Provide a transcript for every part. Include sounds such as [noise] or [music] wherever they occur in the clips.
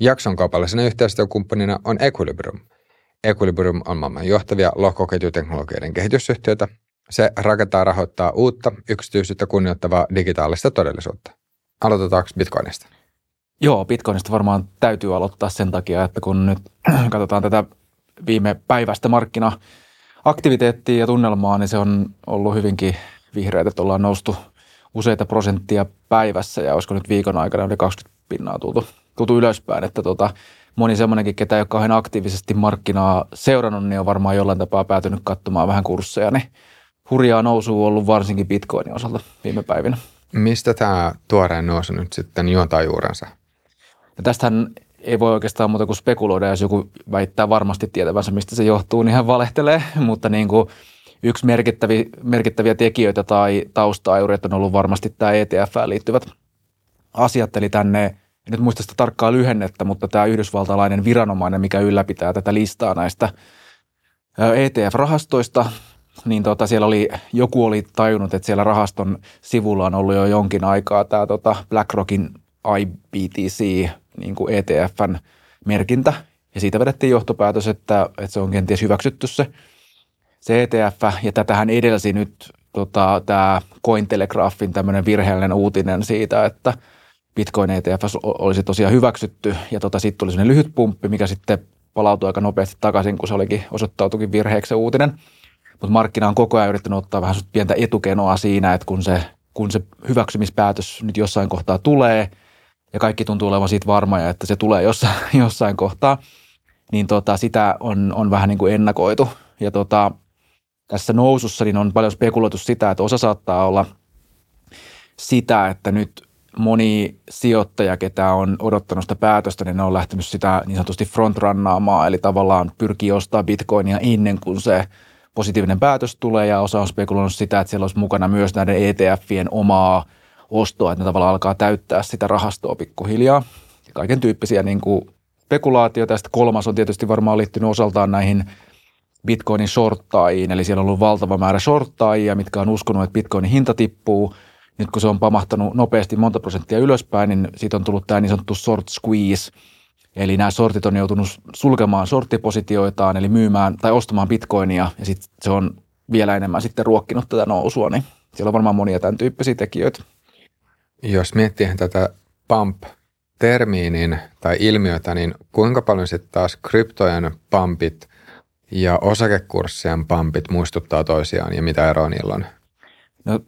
Jakson kaupallisena yhteistyökumppanina on Equilibrium. Equilibrium on maailman johtavia lohkoketjuteknologioiden kehitysyhtiöitä. Se rakentaa rahoittaa uutta, yksityisyyttä kunnioittavaa digitaalista todellisuutta. Aloitetaanko Bitcoinista? Joo, Bitcoinista varmaan täytyy aloittaa sen takia, että kun nyt [clears throat] katsotaan tätä viime päivästä markkina-aktiviteettia ja tunnelmaa, niin se on ollut hyvinkin vihreät, että ollaan noustu useita prosenttia päivässä ja olisiko nyt viikon aikana yli 20 pinnaa tultu, tultu ylöspäin, että tota, moni semmoinenkin, ketä ei ole kauhean aktiivisesti markkinaa seurannut, niin on varmaan jollain tapaa päätynyt katsomaan vähän kursseja, niin hurjaa nousua on ollut varsinkin Bitcoinin osalta viime päivinä. Mistä tämä tuoreen nousu nyt sitten juontaa juurensa? Ja tästähän ei voi oikeastaan muuta kuin spekuloida, jos joku väittää varmasti tietävänsä, mistä se johtuu, niin hän valehtelee, [laughs] mutta niin kuin yksi merkittäviä, merkittäviä tekijöitä tai taustaajurit on ollut varmasti tämä ETF liittyvät asiat, eli tänne, en nyt muista sitä tarkkaa lyhennettä, mutta tämä yhdysvaltalainen viranomainen, mikä ylläpitää tätä listaa näistä ETF-rahastoista, niin tota, siellä oli, joku oli tajunnut, että siellä rahaston sivulla on ollut jo jonkin aikaa tämä tota BlackRockin IBTC niin kuin ETFn merkintä, ja siitä vedettiin johtopäätös, että, että se on kenties hyväksytty se, se ETF, ja tätähän edelsi nyt tota, tämä Cointelegraphin tämmöinen virheellinen uutinen siitä, että Bitcoin ETF olisi tosiaan hyväksytty, ja tota, sitten tuli sellainen lyhyt pumppi, mikä sitten palautui aika nopeasti takaisin, kun se olikin osoittautukin virheeksi se uutinen. Mutta markkina on koko ajan yrittänyt ottaa vähän pientä etukenoa siinä, että kun se, kun se hyväksymispäätös nyt jossain kohtaa tulee, ja kaikki tuntuu olevan siitä varmoja, että se tulee jossain, [laughs] jossain kohtaa, niin tota, sitä on, on vähän niin kuin ennakoitu. Ja tota, tässä nousussa niin on paljon spekuloitu sitä, että osa saattaa olla sitä, että nyt moni sijoittaja, ketä on odottanut sitä päätöstä, niin ne on lähtenyt sitä niin sanotusti frontrannaamaan, eli tavallaan pyrkii ostaa bitcoinia ennen kuin se positiivinen päätös tulee, ja osa on spekuloinut sitä, että siellä olisi mukana myös näiden ETFien omaa ostoa, että ne tavallaan alkaa täyttää sitä rahastoa pikkuhiljaa. Ja kaiken tyyppisiä niin kuin spekulaatioita. Ja kolmas on tietysti varmaan liittynyt osaltaan näihin bitcoinin shorttaajiin, eli siellä on ollut valtava määrä shorttaajia, mitkä on uskonut, että bitcoinin hinta tippuu. Nyt kun se on pamahtanut nopeasti monta prosenttia ylöspäin, niin siitä on tullut tämä niin sanottu short squeeze, Eli nämä sortit on joutunut sulkemaan sorttipositioitaan, eli myymään tai ostamaan bitcoinia, ja sitten se on vielä enemmän sitten ruokkinut tätä nousua, niin siellä on varmaan monia tämän tyyppisiä tekijöitä. Jos miettii tätä pump-termiä niin, tai ilmiötä, niin kuinka paljon sitten taas kryptojen pumpit ja osakekurssien pumpit muistuttaa toisiaan ja mitä eroa niillä on? No,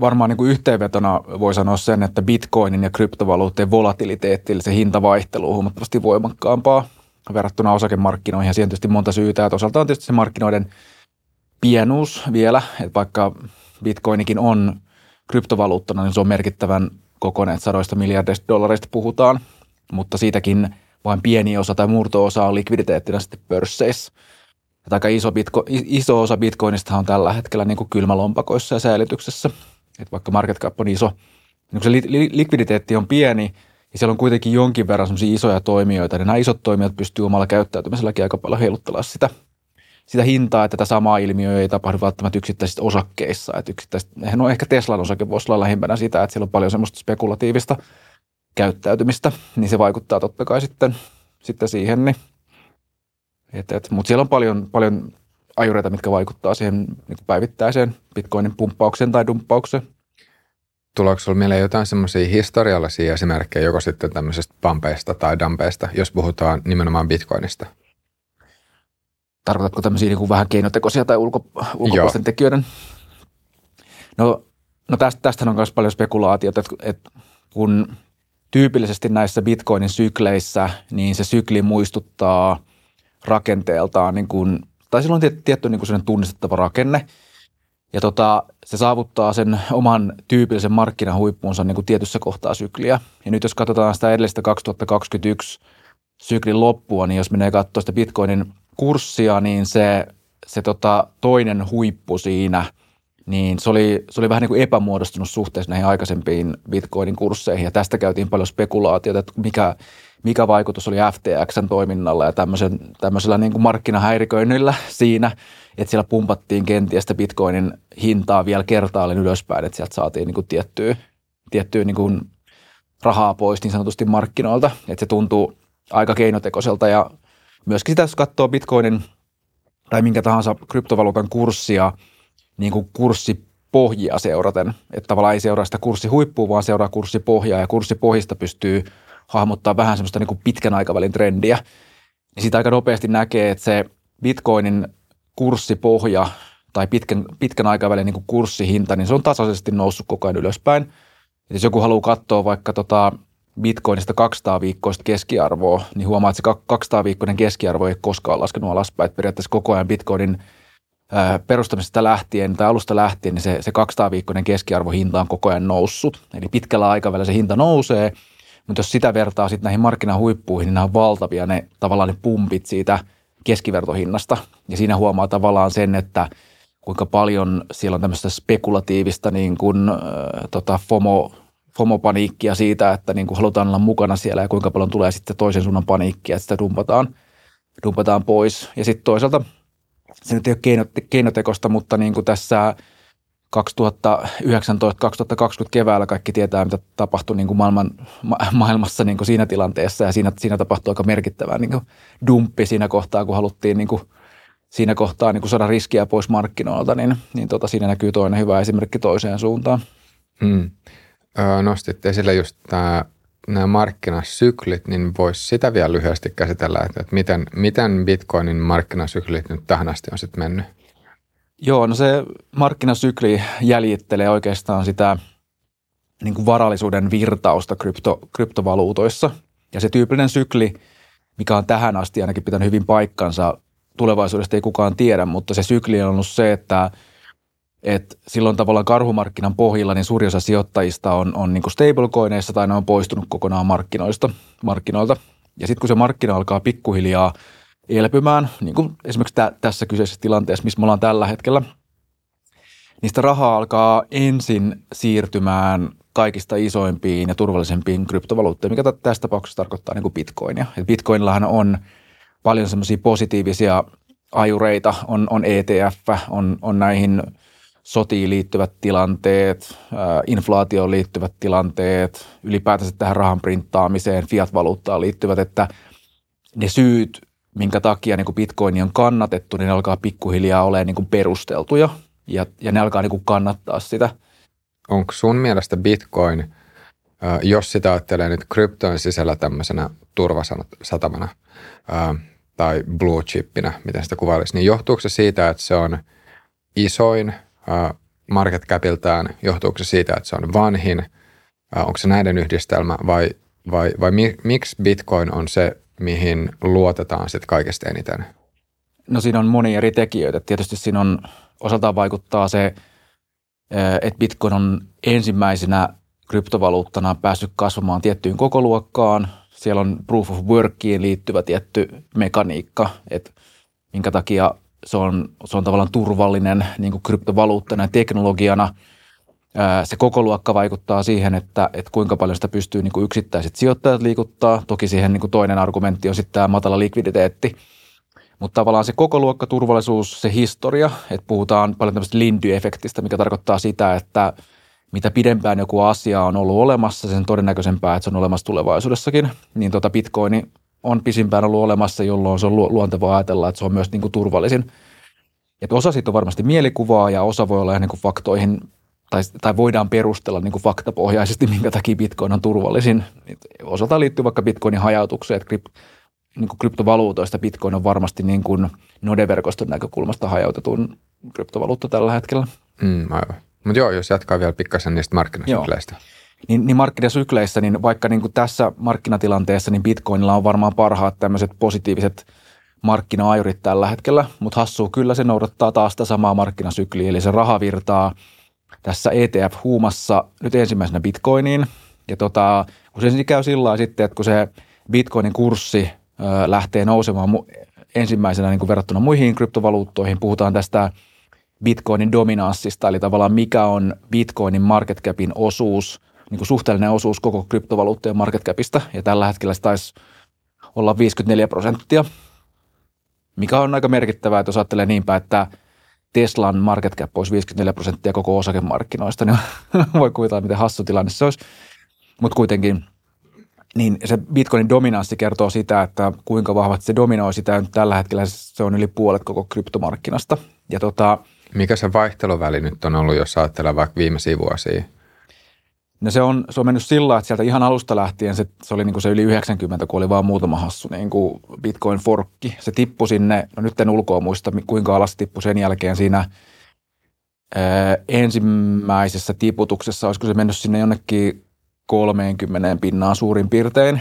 varmaan niin kuin yhteenvetona voi sanoa sen, että bitcoinin ja kryptovaluuttien volatiliteetti, eli se hintavaihtelu on huomattavasti voimakkaampaa verrattuna osakemarkkinoihin. Ja siihen tietysti monta syytä. Että osalta on tietysti se markkinoiden pienuus vielä, että vaikka bitcoinikin on kryptovaluuttana, niin se on merkittävän kokoinen, että sadoista miljardeista dollareista puhutaan, mutta siitäkin vain pieni osa tai murto-osa on likviditeettinä sitten pörsseissä. Että aika iso, bitco, iso osa bitcoinista on tällä hetkellä niin kuin kylmälompakoissa ja säilytyksessä. Että vaikka market cap on iso, niin kun se li, li, likviditeetti on pieni ja siellä on kuitenkin jonkin verran isoja toimijoita, niin nämä isot toimijat pystyvät omalla käyttäytymiselläkin aika paljon heiluttelemaan sitä sitä hintaa, että tätä samaa ilmiöä ei tapahdu välttämättä yksittäisissä osakkeissa. Että yksittäiset, no ehkä Teslan osake voisi olla lähimpänä sitä, että siellä on paljon semmoista spekulatiivista käyttäytymistä, niin se vaikuttaa totta kai sitten, sitten siihen. Niin. Et, et, mutta siellä on paljon, paljon ajureita, mitkä vaikuttaa siihen niin päivittäiseen bitcoinin pumppaukseen tai dumppaukseen. Tuleeko sinulla mieleen jotain semmoisia historiallisia esimerkkejä joko sitten tämmöisestä pampeista tai dampeista, jos puhutaan nimenomaan bitcoinista? Tarkoitatko tämmöisiä niin kuin vähän keinotekoisia tai ulko, ulkopuolisten tekijöiden? No, no tästä, tästä on myös paljon spekulaatiota, että, että kun tyypillisesti näissä bitcoinin sykleissä, niin se sykli muistuttaa rakenteeltaan, niin kuin, tai sillä on tietty niin kuin tunnistettava rakenne, ja tota, se saavuttaa sen oman tyypillisen markkinahuippuunsa niin kuin tietyssä kohtaa sykliä. Ja nyt jos katsotaan sitä edellistä 2021 syklin loppua, niin jos menee katsoa sitä bitcoinin kurssia, niin se, se tota, toinen huippu siinä, niin se oli, se oli vähän niin kuin epämuodostunut suhteessa näihin aikaisempiin bitcoinin kursseihin. Ja tästä käytiin paljon spekulaatiota, että mikä, mikä vaikutus oli FTXn toiminnalla ja tämmöisellä niin kuin markkinahäiriköinnillä siinä, että siellä pumpattiin kenties bitcoinin hintaa vielä kertaalleen ylöspäin, että sieltä saatiin niin kuin tiettyä, tiettyä niin kuin rahaa pois niin sanotusti markkinoilta. Että se tuntuu, aika keinotekoiselta ja myöskin sitä, jos katsoo bitcoinin tai minkä tahansa kryptovaluutan kurssia niin kuin kurssipohjia seuraten, että tavallaan ei seuraa sitä kurssihuippua, vaan seuraa kurssipohjaa ja kurssipohjista pystyy hahmottaa vähän semmoista niin kuin pitkän aikavälin trendiä, niin siitä aika nopeasti näkee, että se bitcoinin kurssipohja tai pitkän, pitkän aikavälin niin kuin kurssihinta, niin se on tasaisesti noussut koko ajan ylöspäin. Et jos joku haluaa katsoa vaikka tota Bitcoinista 200 viikkoista keskiarvoa, niin huomaa, että se 200 viikkoinen keskiarvo ei koskaan laskenut alaspäin. Että periaatteessa koko ajan Bitcoinin perustamisesta lähtien tai alusta lähtien, niin se, se 200 viikkoinen keskiarvohinta on koko ajan noussut. Eli pitkällä aikavälillä se hinta nousee, mutta jos sitä vertaa sitten näihin markkinahuippuihin, niin nämä on valtavia ne tavallaan ne pumpit siitä keskivertohinnasta. Ja siinä huomaa tavallaan sen, että kuinka paljon siellä on tämmöistä spekulatiivista niin kuin, äh, tota FOMO, FOMO-paniikkia siitä, että niin kuin halutaan olla mukana siellä ja kuinka paljon tulee sitten toisen suunnan paniikkia, että sitä dumpataan, dumpataan pois. Ja sitten toisaalta se nyt ei ole keinotekosta, mutta niin kuin tässä 2019-2020 keväällä kaikki tietää, mitä tapahtui niin kuin maailman, ma- maailmassa niin kuin siinä tilanteessa ja siinä, siinä tapahtui aika merkittävä niin kuin dumppi siinä kohtaa, kun haluttiin niin kuin siinä kohtaa niin kuin saada riskiä pois markkinoilta, niin, niin tota, siinä näkyy toinen hyvä esimerkki toiseen suuntaan. Hmm. Nostit esille just tämä nämä markkinasyklit, niin voisi sitä vielä lyhyesti käsitellä, että, että miten, miten Bitcoinin markkinasyklit nyt tähän asti on sitten mennyt? Joo, no se markkinasykli jäljittelee oikeastaan sitä niin kuin varallisuuden virtausta krypto, kryptovaluutoissa. Ja se tyypillinen sykli, mikä on tähän asti ainakin pitänyt hyvin paikkansa, tulevaisuudesta ei kukaan tiedä, mutta se sykli on ollut se, että, että silloin tavallaan karhumarkkinan pohjilla niin suuri osa sijoittajista on, on niin stablecoineissa tai ne on poistunut kokonaan markkinoista, markkinoilta. Ja sitten kun se markkina alkaa pikkuhiljaa – elpymään, niin kuin esimerkiksi tä, tässä kyseisessä tilanteessa, missä me ollaan tällä hetkellä, niistä rahaa alkaa ensin siirtymään kaikista isoimpiin ja turvallisempiin kryptovaluuttoihin, mikä tässä tapauksessa tarkoittaa niin kuin bitcoinia. Et bitcoinillahan on paljon semmoisia positiivisia ajureita, on, on ETF, on, on näihin sotiin liittyvät tilanteet, inflaatioon liittyvät tilanteet, ylipäätänsä tähän rahan printtaamiseen, fiat-valuuttaan liittyvät, että ne syyt, minkä takia niin Bitcoin on kannatettu, niin ne alkaa pikkuhiljaa olemaan niin kuin perusteltuja. Ja, ja ne alkaa niin kuin kannattaa sitä. Onko sun mielestä Bitcoin, jos sitä ajattelee nyt kryptojen sisällä tämmöisenä turvasatamana tai blue chipinä, miten sitä kuvailisi, niin johtuuko se siitä, että se on isoin market capiltään, johtuuko se siitä, että se on vanhin, onko se näiden yhdistelmä vai, vai, vai miksi Bitcoin on se mihin luotetaan sitten kaikesta eniten? No siinä on moni eri tekijöitä. Tietysti siinä on osaltaan vaikuttaa se, että Bitcoin on ensimmäisenä kryptovaluuttana päässyt kasvamaan tiettyyn kokoluokkaan. Siellä on proof of workiin liittyvä tietty mekaniikka, että minkä takia se on, se on tavallaan turvallinen niin kuin kryptovaluuttana ja teknologiana – se koko luokka vaikuttaa siihen, että, että kuinka paljon sitä pystyy niin kuin yksittäiset sijoittajat liikuttaa. Toki siihen niin kuin toinen argumentti on sitten tämä matala likviditeetti. Mutta tavallaan se koko luokka turvallisuus, se historia, että puhutaan paljon tämmöistä lindy-efektistä, mikä tarkoittaa sitä, että mitä pidempään joku asia on ollut olemassa, sen todennäköisempää, että se on olemassa tulevaisuudessakin, niin tota Bitcoin on pisimpään ollut olemassa, jolloin se on luontevaa ajatella, että se on myös niin kuin turvallisin. Et osa siitä on varmasti mielikuvaa ja osa voi olla ihan niin kuin faktoihin tai, tai voidaan perustella niin kuin faktapohjaisesti, minkä takia Bitcoin on turvallisin. Osalta liittyy vaikka Bitcoinin hajautukseen, että krypt, niin kuin kryptovaluutoista Bitcoin on varmasti niin kuin Node-verkoston näkökulmasta hajautetun kryptovaluutta tällä hetkellä. Mm, aivan. Mutta joo, jos jatkaa vielä pikkasen niistä markkinasykleistä. Niin, niin markkinasykleissä, niin vaikka niin kuin tässä markkinatilanteessa, niin Bitcoinilla on varmaan parhaat tämmöiset positiiviset markkina-ajurit tällä hetkellä, mutta hassuu kyllä se noudattaa taas sitä samaa markkinasykliä, eli se raha virtaa – tässä ETF-huumassa nyt ensimmäisenä bitcoiniin. Ja tota, se käy sillä sitten, että kun se bitcoinin kurssi ö, lähtee nousemaan mu- ensimmäisenä niin kuin verrattuna muihin kryptovaluuttoihin, puhutaan tästä bitcoinin dominanssista, eli tavallaan mikä on bitcoinin market capin osuus, niin kuin suhteellinen osuus koko kryptovaluuttojen market capista, ja tällä hetkellä se taisi olla 54 prosenttia, mikä on aika merkittävää, että jos ajattelee niinpä, että – Teslan market cap olisi 54 prosenttia koko osakemarkkinoista, niin [laughs] voi kuvitella, miten hassu tilanne se olisi. Mutta kuitenkin, niin se Bitcoinin dominanssi kertoo sitä, että kuinka vahvasti se dominoi sitä. Tällä hetkellä se on yli puolet koko kryptomarkkinasta. Ja tota, Mikä se vaihteluväli nyt on ollut, jos ajattelee vaikka viimeisiä vuosia? No se on, se on mennyt sillä että sieltä ihan alusta lähtien se, se oli niin kuin se yli 90, kun oli vaan muutama hassu niin kuin Bitcoin-forkki. Se tippui sinne, no nyt en ulkoa muista kuinka alas tippui sen jälkeen siinä ää, ensimmäisessä tiputuksessa, olisiko se mennyt sinne jonnekin 30 pinnaa suurin piirtein.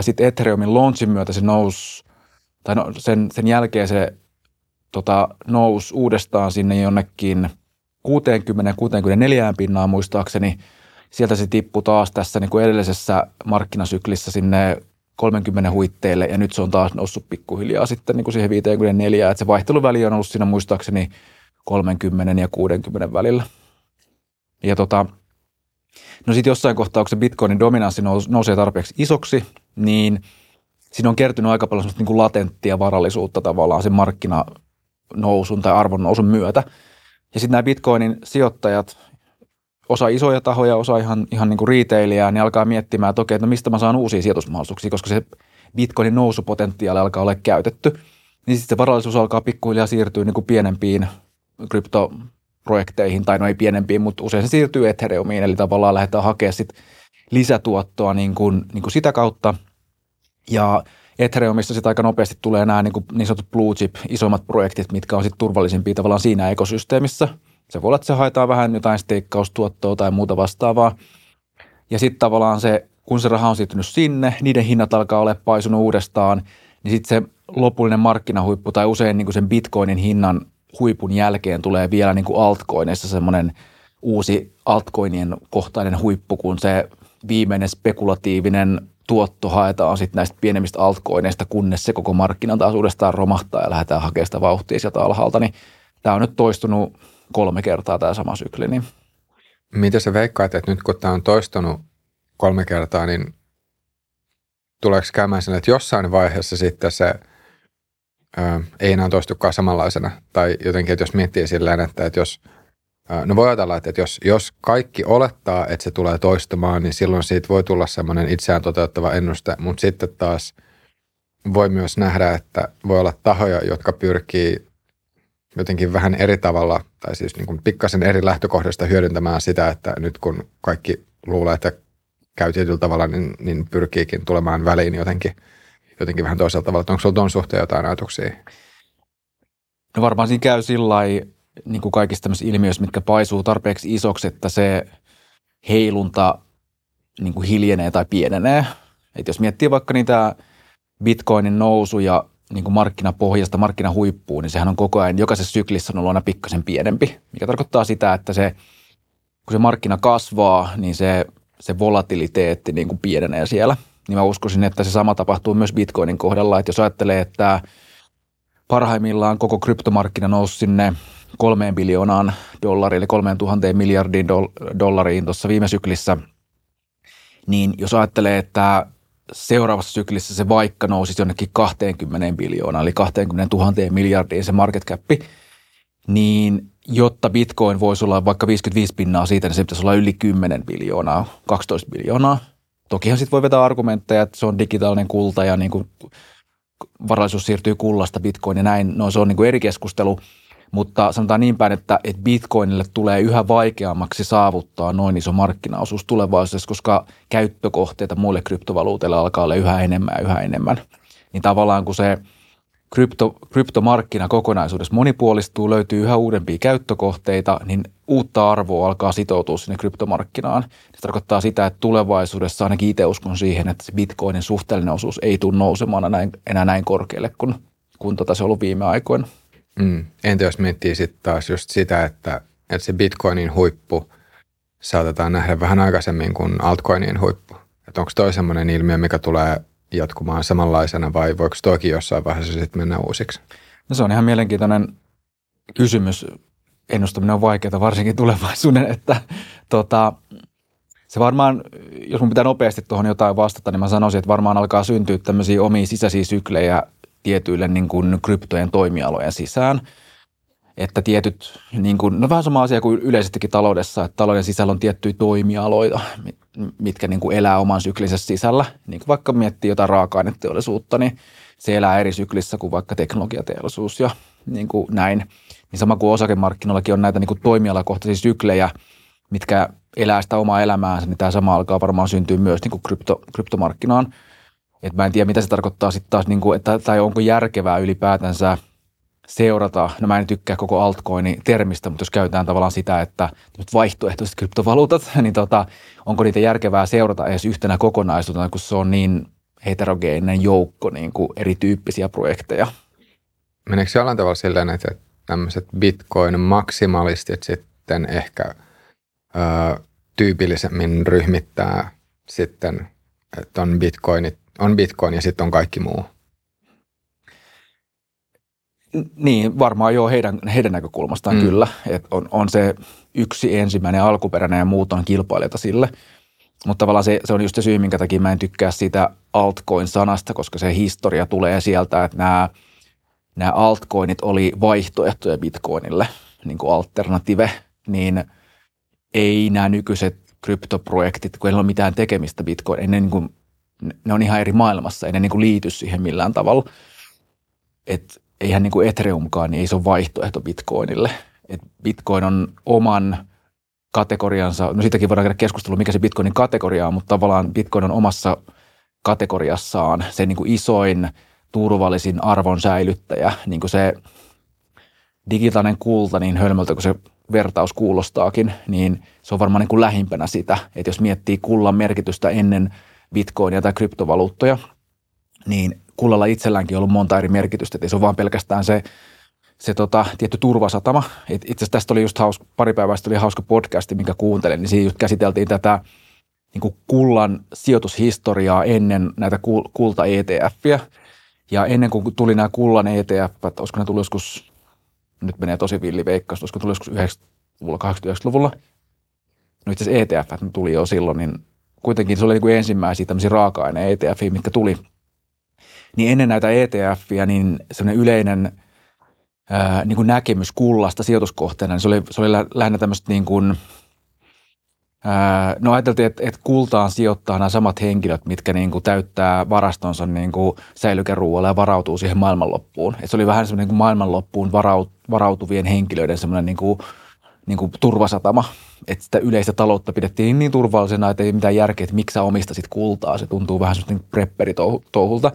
Sitten Ethereumin launchin myötä se nousi, tai no, sen, sen jälkeen se tota, nousi uudestaan sinne jonnekin 60-64 pinnaa muistaakseni – sieltä se tippui taas tässä niin kuin edellisessä markkinasyklissä sinne 30 huitteille ja nyt se on taas noussut pikkuhiljaa sitten niin kuin siihen 54, että se vaihteluväli on ollut siinä muistaakseni 30 ja 60 välillä. Ja tota, no sitten jossain kohtaa, kun se bitcoinin dominanssi nousee tarpeeksi isoksi, niin siinä on kertynyt aika paljon niin kuin latenttia varallisuutta tavallaan sen markkinanousun tai arvon nousun myötä. Ja sitten nämä bitcoinin sijoittajat, osa isoja tahoja, osa ihan, ihan niin kuin retailia, niin alkaa miettimään, että okei, että no mistä mä saan uusia sijoitusmahdollisuuksia, koska se bitcoinin nousupotentiaali alkaa olla käytetty. Niin sitten se varallisuus alkaa pikkuhiljaa siirtyä niin kuin pienempiin kryptoprojekteihin, tai no ei pienempiin, mutta usein se siirtyy Ethereumiin, eli tavallaan lähdetään hakemaan sit lisätuottoa niin kuin, niin kuin sitä kautta. Ja Ethereumissa sitten aika nopeasti tulee nämä niin, kuin niin sanotut blue chip, isommat projektit, mitkä on sitten turvallisimpia tavallaan siinä ekosysteemissä – se voi olla, että se haetaan vähän jotain steikkaustuottoa tai muuta vastaavaa. Ja sitten tavallaan se, kun se raha on siirtynyt sinne, niiden hinnat alkaa olla paisunut uudestaan, niin sitten se lopullinen markkinahuippu tai usein niin kuin sen bitcoinin hinnan huipun jälkeen tulee vielä niin kuin altcoinissa semmoinen uusi altcoinien kohtainen huippu, kun se viimeinen spekulatiivinen tuotto haetaan sitten näistä pienemmistä altcoineista, kunnes se koko markkina taas uudestaan romahtaa ja lähdetään hakemaan sitä vauhtia sieltä alhaalta, niin tämä on nyt toistunut kolme kertaa tämä sama sykli. Niin. Miten sä veikkaat, että nyt kun tämä on toistunut kolme kertaa, niin tuleeko käymään sen, että jossain vaiheessa sitten se ää, ei enää toistukaan samanlaisena? Tai jotenkin, että jos miettii silleen, että, että jos, ää, no voi ajatella, että jos, jos kaikki olettaa, että se tulee toistumaan, niin silloin siitä voi tulla semmoinen itseään toteuttava ennuste, mutta sitten taas voi myös nähdä, että voi olla tahoja, jotka pyrkii jotenkin vähän eri tavalla, tai siis niin kuin pikkasen eri lähtökohdasta hyödyntämään sitä, että nyt kun kaikki luulee, että käy tietyllä tavalla, niin, niin pyrkiikin tulemaan väliin jotenkin, jotenkin vähän toisella tavalla. Onko sinulla tuon suhteen jotain ajatuksia? No varmaan siinä käy sillä niin kuin kaikissa tämmöisissä ilmiöissä, mitkä paisuu tarpeeksi isoksi, että se heilunta niin kuin hiljenee tai pienenee. Et jos miettii vaikka niitä bitcoinin nousuja niin kuin markkinapohjasta markkinahuippuun, niin sehän on koko ajan, jokaisessa syklissä on ollut aina pikkasen pienempi, mikä tarkoittaa sitä, että se, kun se markkina kasvaa, niin se, se volatiliteetti niin kuin pienenee siellä. Niin mä uskoisin, että se sama tapahtuu myös Bitcoinin kohdalla, että jos ajattelee, että parhaimmillaan koko kryptomarkkina nousi sinne kolmeen biljoonaan dollariin, eli kolmeen tuhanteen miljardiin dollariin tuossa viime syklissä, niin jos ajattelee, että seuraavassa syklissä se vaikka nousisi jonnekin 20 biljoonaan, eli 20 000 miljardiin se market cap, niin jotta bitcoin voisi olla vaikka 55 pinnaa siitä, niin se pitäisi olla yli 10 biljoonaa, 12 biljoonaa. Tokihan sitten voi vetää argumentteja, että se on digitaalinen kulta ja niin kuin varallisuus siirtyy kullasta bitcoin ja näin. No se on niin kuin eri keskustelu – mutta sanotaan niin päin, että, että Bitcoinille tulee yhä vaikeammaksi saavuttaa noin iso markkinaosuus tulevaisuudessa, koska käyttökohteita muille kryptovaluuteille alkaa olla yhä enemmän ja yhä enemmän. Niin tavallaan kun se krypto, kryptomarkkina kokonaisuudessa monipuolistuu, löytyy yhä uudempia käyttökohteita, niin uutta arvoa alkaa sitoutua sinne kryptomarkkinaan. Se tarkoittaa sitä, että tulevaisuudessa ainakin itse uskon siihen, että se bitcoinin suhteellinen osuus ei tule nousemaan enää, näin korkealle kuin, kuin tota se on ollut viime aikoina. Mm. Entä jos miettii sitten taas just sitä, että, että se bitcoinin huippu saatetaan nähdä vähän aikaisemmin kuin altcoinien huippu. Että onko toi semmoinen ilmiö, mikä tulee jatkumaan samanlaisena vai voiko toki jossain vaiheessa sitten mennä uusiksi? No se on ihan mielenkiintoinen kysymys. Ennustaminen on vaikeaa varsinkin tulevaisuuden, että tota, se varmaan, jos mun pitää nopeasti tuohon jotain vastata, niin mä sanoisin, että varmaan alkaa syntyä tämmöisiä omia sisäisiä syklejä tietyille niin kuin kryptojen toimialojen sisään. Että tietyt, niin kuin, no vähän sama asia kuin yleisestikin taloudessa, että talouden sisällä on tiettyjä toimialoita, mitkä niin kuin elää oman syklinsä sisällä. Niin kuin vaikka miettii jotain raaka-aineteollisuutta, niin se elää eri syklissä kuin vaikka teknologiateollisuus ja niin kuin näin. Niin sama kuin osakemarkkinoillakin on näitä niin kuin toimialakohtaisia syklejä, mitkä elää sitä omaa elämäänsä, niin tämä sama alkaa varmaan syntyä myös niin kuin krypto, kryptomarkkinaan. Et mä en tiedä, mitä se tarkoittaa sitten taas, niin kuin, että, tai onko järkevää ylipäätänsä seurata, no mä en tykkää koko altcoinin termistä, mutta jos käytetään tavallaan sitä, että vaihtoehtoiset kryptovaluutat, [laughs] niin tota, onko niitä järkevää seurata edes yhtenä kokonaisuutena, kun se on niin heterogeeninen joukko niin kuin erityyppisiä projekteja. Meneekö jollain tavalla silleen, että tämmöiset bitcoin-maksimalistit sitten ehkä ö, tyypillisemmin ryhmittää sitten, että on bitcoinit, on bitcoin ja sitten on kaikki muu? Niin, varmaan joo heidän, heidän näkökulmastaan mm. kyllä. Että on, on se yksi ensimmäinen alkuperäinen ja muut on kilpailijoita sille. Mutta tavallaan se, se on just se syy, minkä takia mä en tykkää siitä altcoin-sanasta, koska se historia tulee sieltä, että nämä, nämä altcoinit oli vaihtoehtoja bitcoinille, niin kuin alternative, niin ei nämä nykyiset kryptoprojektit, kun ei ole mitään tekemistä bitcoin, ei ne, niin kuin, ne on ihan eri maailmassa, ei ne niin kuin liity siihen millään tavalla. Et eihän niin kuin Ethereumkaan, niin ei se ole vaihtoehto bitcoinille. Et bitcoin on oman kategoriansa, no siitäkin voidaan käydä keskustelua, mikä se bitcoinin kategoria on, mutta tavallaan bitcoin on omassa kategoriassaan se niin kuin isoin turvallisin arvon säilyttäjä, niin kuin se digitaalinen kulta, niin hölmöltä kuin se vertaus kuulostaakin, niin se on varmaan niin kuin lähimpänä sitä, että jos miettii kullan merkitystä ennen bitcoinia tai kryptovaluuttoja, niin kullalla itselläänkin ollut monta eri merkitystä, että ei se ole vaan pelkästään se, se tota, tietty turvasatama. Et itse asiassa tästä oli just hauska, pari päivää sitten oli hauska podcasti, minkä kuuntelin, niin siinä just käsiteltiin tätä niin kuin kullan sijoitushistoriaa ennen näitä kulta ETFiä. Ja ennen kuin tuli nämä kullan ETF, että olisiko ne tullut joskus, nyt menee tosi villi veikkaus, olisiko tullut joskus 90-luvulla, 89-luvulla. No itse asiassa ETF tuli jo silloin, niin kuitenkin se oli niin kuin ensimmäisiä tämmöisiä raaka-aine ETF, mitkä tuli – niin ennen näitä ETFiä, niin semmoinen yleinen ää, niin kuin näkemys kullasta sijoituskohteena, niin se oli, se oli lähinnä tämmöistä niin kuin, ää, no ajateltiin, että, että kultaan sijoittaa nämä samat henkilöt, mitkä niin kuin täyttää varastonsa niin kuin säilykeruualla ja varautuu siihen maailmanloppuun. Et se oli vähän semmoinen niin kuin maailmanloppuun varaut, varautuvien henkilöiden semmoinen niin kuin, niin kuin turvasatama, että sitä yleistä taloutta pidettiin niin turvallisena, että ei mitään järkeä, että miksi sä omistasit kultaa. Se tuntuu vähän semmoista prepperitouhulta.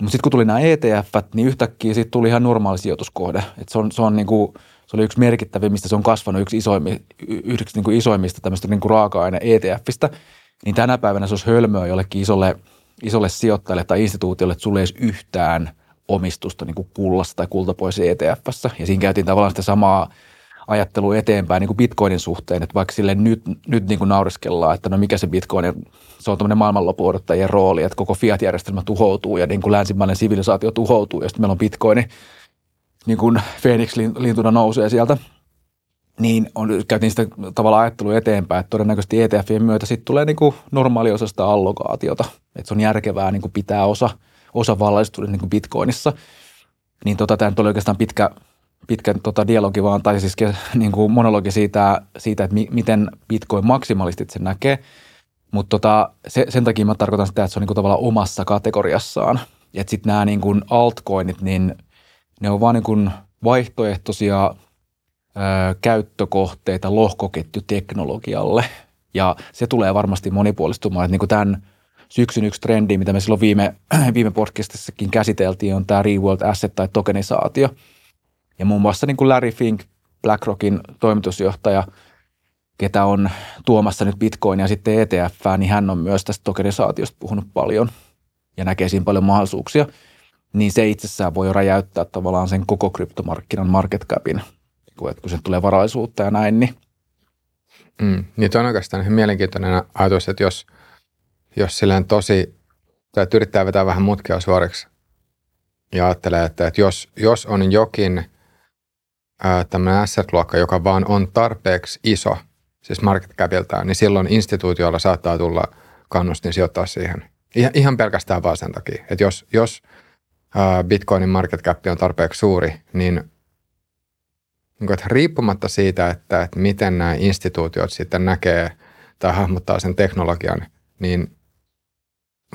Mutta sitten kun tuli nämä ETF, niin yhtäkkiä siitä tuli ihan normaali sijoituskohde. Et se, on, se, on niinku, se oli yksi merkittävimmistä, se on kasvanut yksi isoimmi, yksi niinku isoimmista tämmöistä niinku raaka-aine ETFistä. Niin tänä päivänä se olisi hölmöä jollekin isolle, isolle sijoittajalle tai instituutiolle, että sulle ei yhtään omistusta niin kuin kullasta tai kultapois ETFssä. Ja siinä käytiin tavallaan sitä samaa ajattelu eteenpäin niin kuin bitcoinin suhteen, että vaikka sille nyt, nyt niin kuin nauriskellaan, että no mikä se bitcoin, se on tämmöinen maailmanlopun odottajien rooli, että koko fiat-järjestelmä tuhoutuu ja niin kuin länsimainen sivilisaatio tuhoutuu ja sitten meillä on bitcoini, niin kuin Phoenix-lintuna nousee sieltä, niin on, käytiin sitä tavalla ajattelua eteenpäin, että todennäköisesti ETFien myötä sitten tulee niin kuin normaali osa sitä allokaatiota, että se on järkevää niin kuin pitää osa, osa vallallisuuden niin kuin bitcoinissa. Niin tota, tämä oli oikeastaan pitkä pitkä tota, dialogi vaan, tai siis niin kuin monologi siitä, siitä että mi, miten Bitcoin maksimalistit sen näkee. Mutta tota, se, sen takia mä tarkoitan sitä, että se on niin kuin tavallaan omassa kategoriassaan. Että sitten nämä niin kuin altcoinit, niin ne on vaan niin kuin vaihtoehtoisia ö, käyttökohteita lohkoketjuteknologialle. Ja se tulee varmasti monipuolistumaan. Että niin kuin tämän syksyn yksi trendi, mitä me silloin viime, [clears throat] viime podcastissakin käsiteltiin, on tämä real world asset tai tokenisaatio – ja muun muassa niin kuin Larry Fink, BlackRockin toimitusjohtaja, ketä on tuomassa nyt Bitcoinia sitten ETF, niin hän on myös tästä tokenisaatiosta puhunut paljon ja näkee siinä paljon mahdollisuuksia. Niin se itsessään voi räjäyttää tavallaan sen koko kryptomarkkinan market capin, että kun se tulee varallisuutta ja näin, niin Mm, niin on oikeastaan ihan mielenkiintoinen ajatus, että jos, jos silleen tosi, tai että yrittää vetää vähän mutkia suoriksi ja ajattelee, että, että jos, jos on jokin tämmöinen asset-luokka, joka vaan on tarpeeksi iso, siis market capiltaan, niin silloin instituutiolla saattaa tulla kannustin sijoittaa siihen. Ihan pelkästään vaan sen takia, että jos, jos Bitcoinin market cap on tarpeeksi suuri, niin, niin että riippumatta siitä, että, että miten nämä instituutiot sitten näkee tai hahmottaa sen teknologian, niin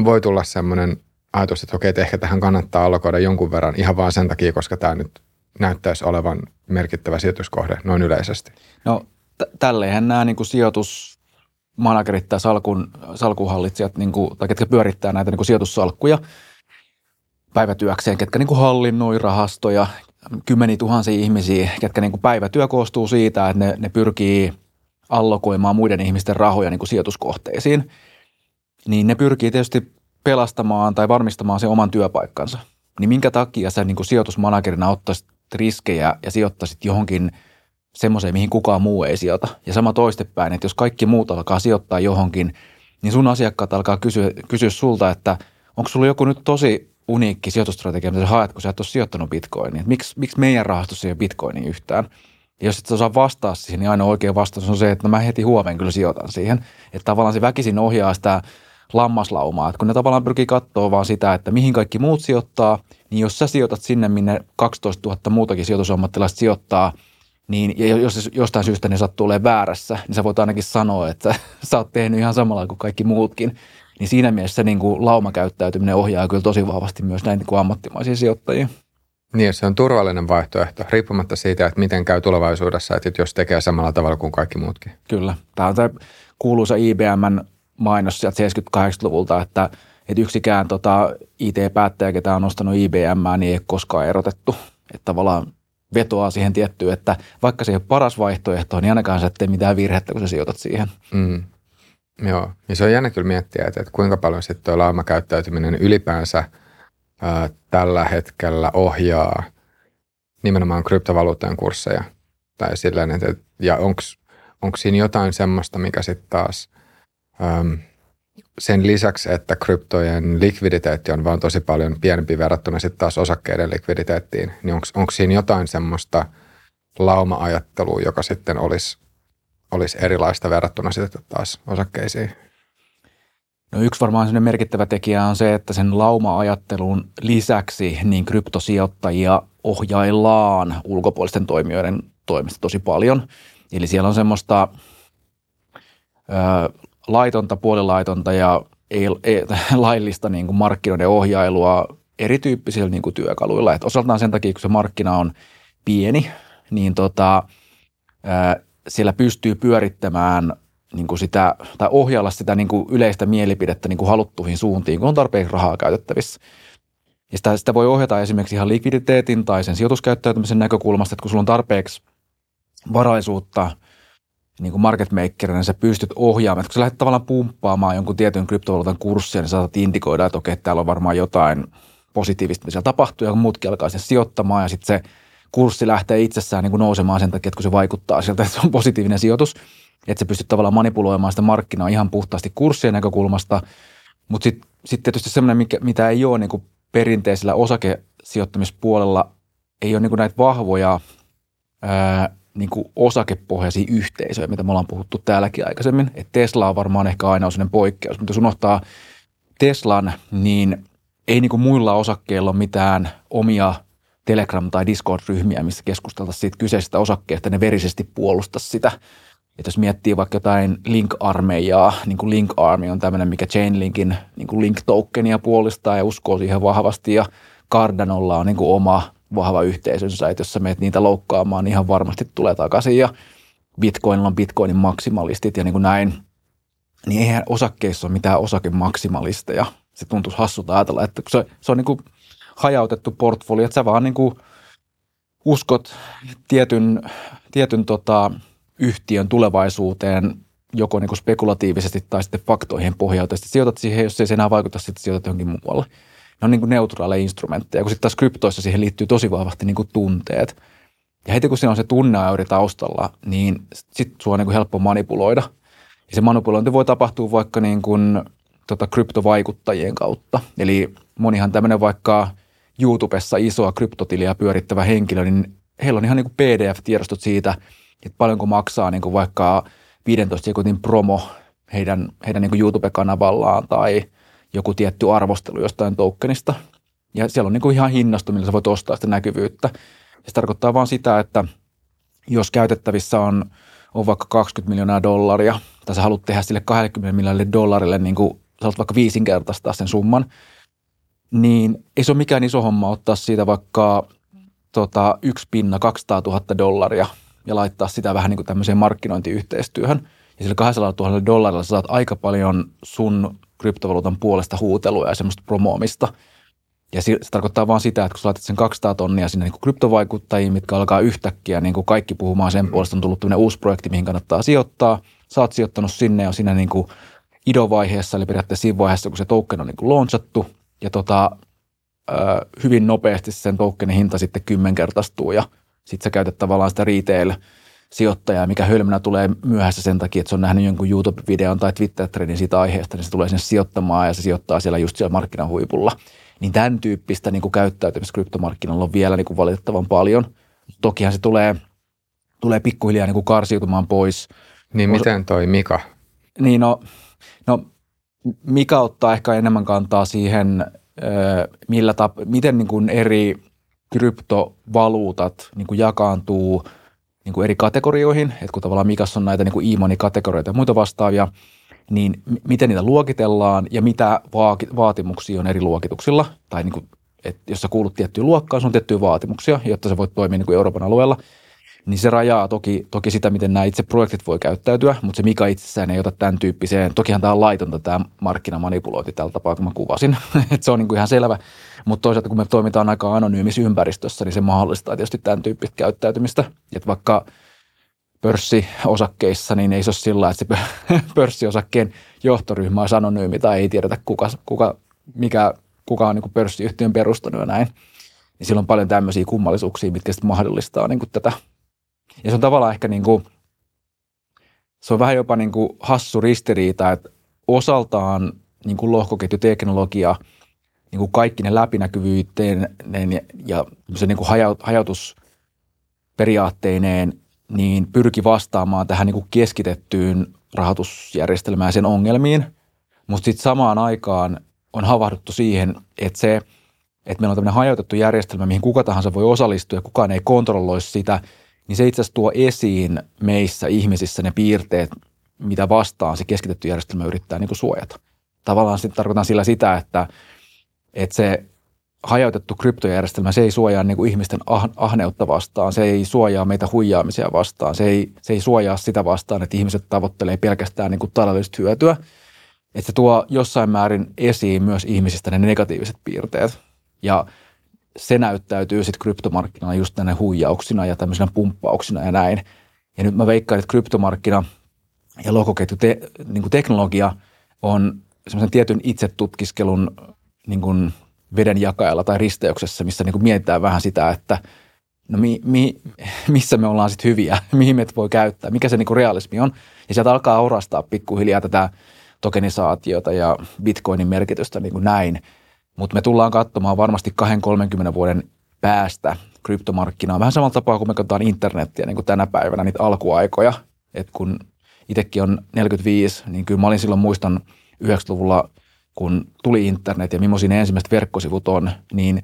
voi tulla semmoinen ajatus, että okei, että ehkä tähän kannattaa allokoida jonkun verran ihan vaan sen takia, koska tämä nyt näyttäisi olevan merkittävä sijoituskohde noin yleisesti. No t- tälleenhän nämä niin kuin sijoitusmanagerit tai salkun, salkuhallitsijat, niin kuin, tai ketkä pyörittää näitä niin kuin sijoitussalkkuja päivätyökseen, ketkä niin kuin hallinnoi rahastoja, kymmeniä tuhansia ihmisiä, ketkä niin kuin päivätyö koostuu siitä, että ne, ne pyrkii allokoimaan muiden ihmisten rahoja niin kuin sijoituskohteisiin, niin ne pyrkii tietysti pelastamaan tai varmistamaan sen oman työpaikkansa. Niin minkä takia sä niin kuin sijoitusmanagerina ottaisit riskejä ja sijoittaisit johonkin semmoiseen, mihin kukaan muu ei sijoita. Ja sama toistepäin, että jos kaikki muut alkaa sijoittaa johonkin, niin sun asiakkaat alkaa kysyä, kysyä sulta, että onko sulla joku nyt tosi uniikki sijoitustrategia, mitä sä haet, kun sä et ole sijoittanut bitcoiniin. Miksi, miksi meidän rahastossa ei ole bitcoinia yhtään? Ja jos et osaa vastaa siihen, niin aina oikea vastaus on se, että no mä heti huomenna kyllä sijoitan siihen. Että tavallaan se väkisin ohjaa sitä lammaslaumaa. Että kun ne tavallaan pyrkii katsoa vaan sitä, että mihin kaikki muut sijoittaa, niin jos sä sijoitat sinne, minne 12 000 muutakin sijoitusammattilaista sijoittaa, niin ja jos jostain syystä ne sattuu olemaan väärässä, niin sä voit ainakin sanoa, että [laughs] sä oot tehnyt ihan samalla kuin kaikki muutkin. Niin siinä mielessä niin kuin laumakäyttäytyminen ohjaa kyllä tosi vahvasti myös näitä niin ammattimaisia sijoittajia. Niin, se on turvallinen vaihtoehto, riippumatta siitä, että miten käy tulevaisuudessa, että jos tekee samalla tavalla kuin kaikki muutkin. Kyllä. Tämä on tämä kuuluisa IBMn mainos sieltä 78-luvulta, että, että yksikään tota, IT-päättäjä, ketä on nostanut IBM, niin ei ole koskaan erotettu. Että tavallaan vetoaa siihen tiettyyn, että vaikka se ei ole paras vaihtoehto, niin ainakaan sä tee mitään virhettä, kun sä sijoitat siihen. Mm. Joo, ja se on jännä kyllä miettiä, että, että kuinka paljon sitten tuo laamakäyttäytyminen ylipäänsä ää, tällä hetkellä ohjaa nimenomaan kryptovaluutan kursseja. Tai silleen, että, ja onko siinä jotain semmoista, mikä sitten taas sen lisäksi, että kryptojen likviditeetti on vaan tosi paljon pienempi verrattuna sitten taas osakkeiden likviditeettiin, niin onko siinä jotain semmoista lauma-ajattelua, joka sitten olisi olisi erilaista verrattuna sitten taas osakkeisiin? No yksi varmaan sellainen merkittävä tekijä on se, että sen lauma-ajattelun lisäksi niin kryptosijoittajia ohjaillaan ulkopuolisten toimijoiden toimesta tosi paljon. Eli siellä on semmoista ö, laitonta, puolilaitonta ja ei, ei, [laughs] laillista niin kuin markkinoiden ohjailua erityyppisillä niin kuin työkaluilla. Et osaltaan sen takia, kun se markkina on pieni, niin tota, siellä pystyy pyörittämään niin kuin sitä, tai ohjalla sitä niin kuin yleistä mielipidettä niin kuin haluttuihin suuntiin, kun on tarpeeksi rahaa käytettävissä. Ja sitä, sitä voi ohjata esimerkiksi ihan likviditeetin tai sen sijoituskäyttäytymisen näkökulmasta, että kun sulla on tarpeeksi varaisuutta niin kuin market makerina, niin sä pystyt ohjaamaan. Että kun sä lähdet tavallaan pumppaamaan jonkun tietyn kryptovaluutan kurssia, niin saatat indikoida, että okei, täällä on varmaan jotain positiivista, mitä siellä tapahtuu, ja muutkin alkaa sen sijoittamaan, ja sitten se kurssi lähtee itsessään niin kuin nousemaan sen takia, että kun se vaikuttaa sieltä, että se on positiivinen sijoitus, että se pystyt tavallaan manipuloimaan sitä markkinaa ihan puhtaasti kurssien näkökulmasta, mutta sitten sit tietysti semmoinen, mitä ei ole niin kuin perinteisellä osakesijoittamispuolella, ei ole niin kuin näitä vahvoja ää, niin kuin osakepohjaisia yhteisöjä, mitä me ollaan puhuttu täälläkin aikaisemmin. Et Tesla on varmaan ehkä aina sellainen poikkeus, mutta jos unohtaa Teslan, niin ei niin kuin muilla osakkeilla ole mitään omia – Telegram- tai Discord-ryhmiä, missä keskusteltaisiin siitä kyseisestä osakkeesta, ne verisesti puolustaisi sitä. Että jos miettii vaikka jotain Link-armeijaa, niin kuin Link Army on tämmöinen, mikä Chainlinkin niin kuin Link-tokenia puolistaa ja uskoo siihen vahvasti, ja Cardanolla on niin kuin oma vahva yhteisönsä, että jos sä meet niitä loukkaamaan, niin ihan varmasti tulee takaisin, ja Bitcoinilla on Bitcoinin maksimalistit ja niin kuin näin, niin eihän osakkeissa ole mitään osakemaksimalisteja. Se tuntuisi hassulta ajatella, että se, se on niin kuin hajautettu portfolio, että sä vaan niin kuin uskot tietyn, tietyn tota, yhtiön tulevaisuuteen joko niin kuin spekulatiivisesti tai sitten faktoihin pohjautuen. Sitten sijoitat siihen, jos ei se enää vaikuta, sitten sijoitat johonkin muualle. Ne on niin kuin neutraaleja instrumentteja, kun sitten taas kryptoissa siihen liittyy tosi vahvasti niin kuin tunteet. Ja heti kun siinä on se tunneauri taustalla, niin sitten sua on niin kuin helppo manipuloida. Ja se manipulointi voi tapahtua vaikka niin kuin, tota, kryptovaikuttajien kautta. Eli monihan tämmöinen vaikka YouTubessa isoa kryptotiliä pyörittävä henkilö, niin heillä on ihan niin kuin PDF-tiedostot siitä, että paljonko maksaa niin kuin vaikka 15 sekuntin promo heidän, heidän niin kuin YouTube-kanavallaan tai joku tietty arvostelu jostain tokenista. Ja siellä on niin kuin ihan hinnasto, millä sä voit ostaa sitä näkyvyyttä. Ja se tarkoittaa vaan sitä, että jos käytettävissä on on vaikka 20 miljoonaa dollaria, tai sä haluat tehdä sille 20 miljoonille dollarille, niin kuin sä haluat vaikka viisinkertaistaa sen summan, niin ei se ole mikään iso homma ottaa siitä vaikka tota, yksi pinna 200 000 dollaria ja laittaa sitä vähän niin kuin tämmöiseen markkinointiyhteistyöhön. Ja sillä 200 000 dollarilla sä saat aika paljon sun kryptovaluutan puolesta huutelua ja semmoista promoomista. Ja se, tarkoittaa vaan sitä, että kun sä laitat sen 200 tonnia sinne niin kryptovaikuttajiin, mitkä alkaa yhtäkkiä niin kuin kaikki puhumaan sen puolesta, on tullut uusi projekti, mihin kannattaa sijoittaa. Sä oot sijoittanut sinne ja siinä niin kuin idovaiheessa, eli periaatteessa siinä vaiheessa, kun se token on niin kuin launchattu, ja tota, hyvin nopeasti sen tokenin hinta sitten kymmenkertaistuu ja sitten sä käytät tavallaan sitä retail sijoittajaa, mikä hölmönä tulee myöhässä sen takia, että se on nähnyt jonkun YouTube-videon tai Twitter-trendin siitä aiheesta, niin se tulee sinne sijoittamaan ja se sijoittaa siellä just siellä markkinahuipulla. Niin tämän tyyppistä niin kuin käyttäytymistä kryptomarkkinoilla on vielä niin kuin valitettavan paljon. Tokihan se tulee, tulee pikkuhiljaa niin kuin karsiutumaan pois. Niin miten toi Mika? Niin no, no Mika ottaa ehkä enemmän kantaa siihen, millä tap- miten niin kuin eri kryptovaluutat niin kuin jakaantuu niin kuin eri kategorioihin, että kun tavallaan Mikassa on näitä niin kuin e-money-kategorioita ja muita vastaavia, niin miten niitä luokitellaan ja mitä vaatimuksia on eri luokituksilla, tai niin kuin, että jos sä kuulut tiettyyn luokkaan, on tiettyjä vaatimuksia, jotta sä voit toimia niin kuin Euroopan alueella – niin se rajaa toki, toki sitä, miten nämä itse projektit voi käyttäytyä, mutta se Mika itsessään ei ota tämän tyyppiseen. Tokihan tämä on laitonta tämä markkinamanipulointi tällä tapaa, kun mä kuvasin. [laughs] että se on niin kuin ihan selvä. Mutta toisaalta, kun me toimitaan aika anonyymissä ympäristössä, niin se mahdollistaa tietysti tämän tyyppistä käyttäytymistä. Että vaikka pörssiosakkeissa, niin ei se ole sillä että se [laughs] pörssiosakkeen johtoryhmä on anonyymi tai ei tiedetä, kuka, kuka, mikä, kuka on niin pörssiyhtiön perustanut ja näin. Niin sillä on paljon tämmöisiä kummallisuuksia, mitkä sitten mahdollistaa niin kuin tätä ja se on tavallaan ehkä niin kuin, se on vähän jopa niin kuin hassu ristiriita, että osaltaan niin kuin lohkoketjuteknologia, niin kuin kaikki ne läpinäkyvyyteen ja, se niin kuin hajautusperiaatteineen, niin pyrki vastaamaan tähän niin kuin keskitettyyn rahoitusjärjestelmään ja sen ongelmiin. Mutta sitten samaan aikaan on havahduttu siihen, että se, että meillä on tämmöinen hajautettu järjestelmä, mihin kuka tahansa voi osallistua ja kukaan ei kontrolloi sitä – niin se itse asiassa tuo esiin meissä ihmisissä ne piirteet, mitä vastaan se keskitetty järjestelmä yrittää niin kuin suojata. Tavallaan sitten tarkoitan sillä sitä, että, että se hajautettu kryptojärjestelmä, se ei suojaa niin kuin ihmisten ah, ahneutta vastaan, se ei suojaa meitä huijaamisia vastaan, se ei, se ei suojaa sitä vastaan, että ihmiset tavoittelee pelkästään niin kuin taloudellista hyötyä. Että se tuo jossain määrin esiin myös ihmisistä ne negatiiviset piirteet. Ja se näyttäytyy sitten kryptomarkkinalla just tänne huijauksina ja tämmöisenä pumppauksina ja näin. Ja nyt mä veikkaan, että kryptomarkkina ja lohkoketju te, niin teknologia on semmoisen tietyn itsetutkiskelun niin kuin vedenjakajalla tai risteyksessä, missä niin kuin mietitään vähän sitä, että no mi, mi, missä me ollaan sitten hyviä, [laughs] mihin me voi käyttää, mikä se niin kuin realismi on. Ja sieltä alkaa orastaa pikkuhiljaa tätä tokenisaatiota ja bitcoinin merkitystä niin kuin näin – mutta me tullaan katsomaan varmasti 20-30 vuoden päästä kryptomarkkinaa vähän samalla tapaa kuin me katsotaan internettiä niin kuin tänä päivänä, niitä alkuaikoja. Et kun itsekin on 45, niin kyllä mä olin silloin muistan 90-luvulla, kun tuli internet ja millaisia ne ensimmäiset verkkosivut on, niin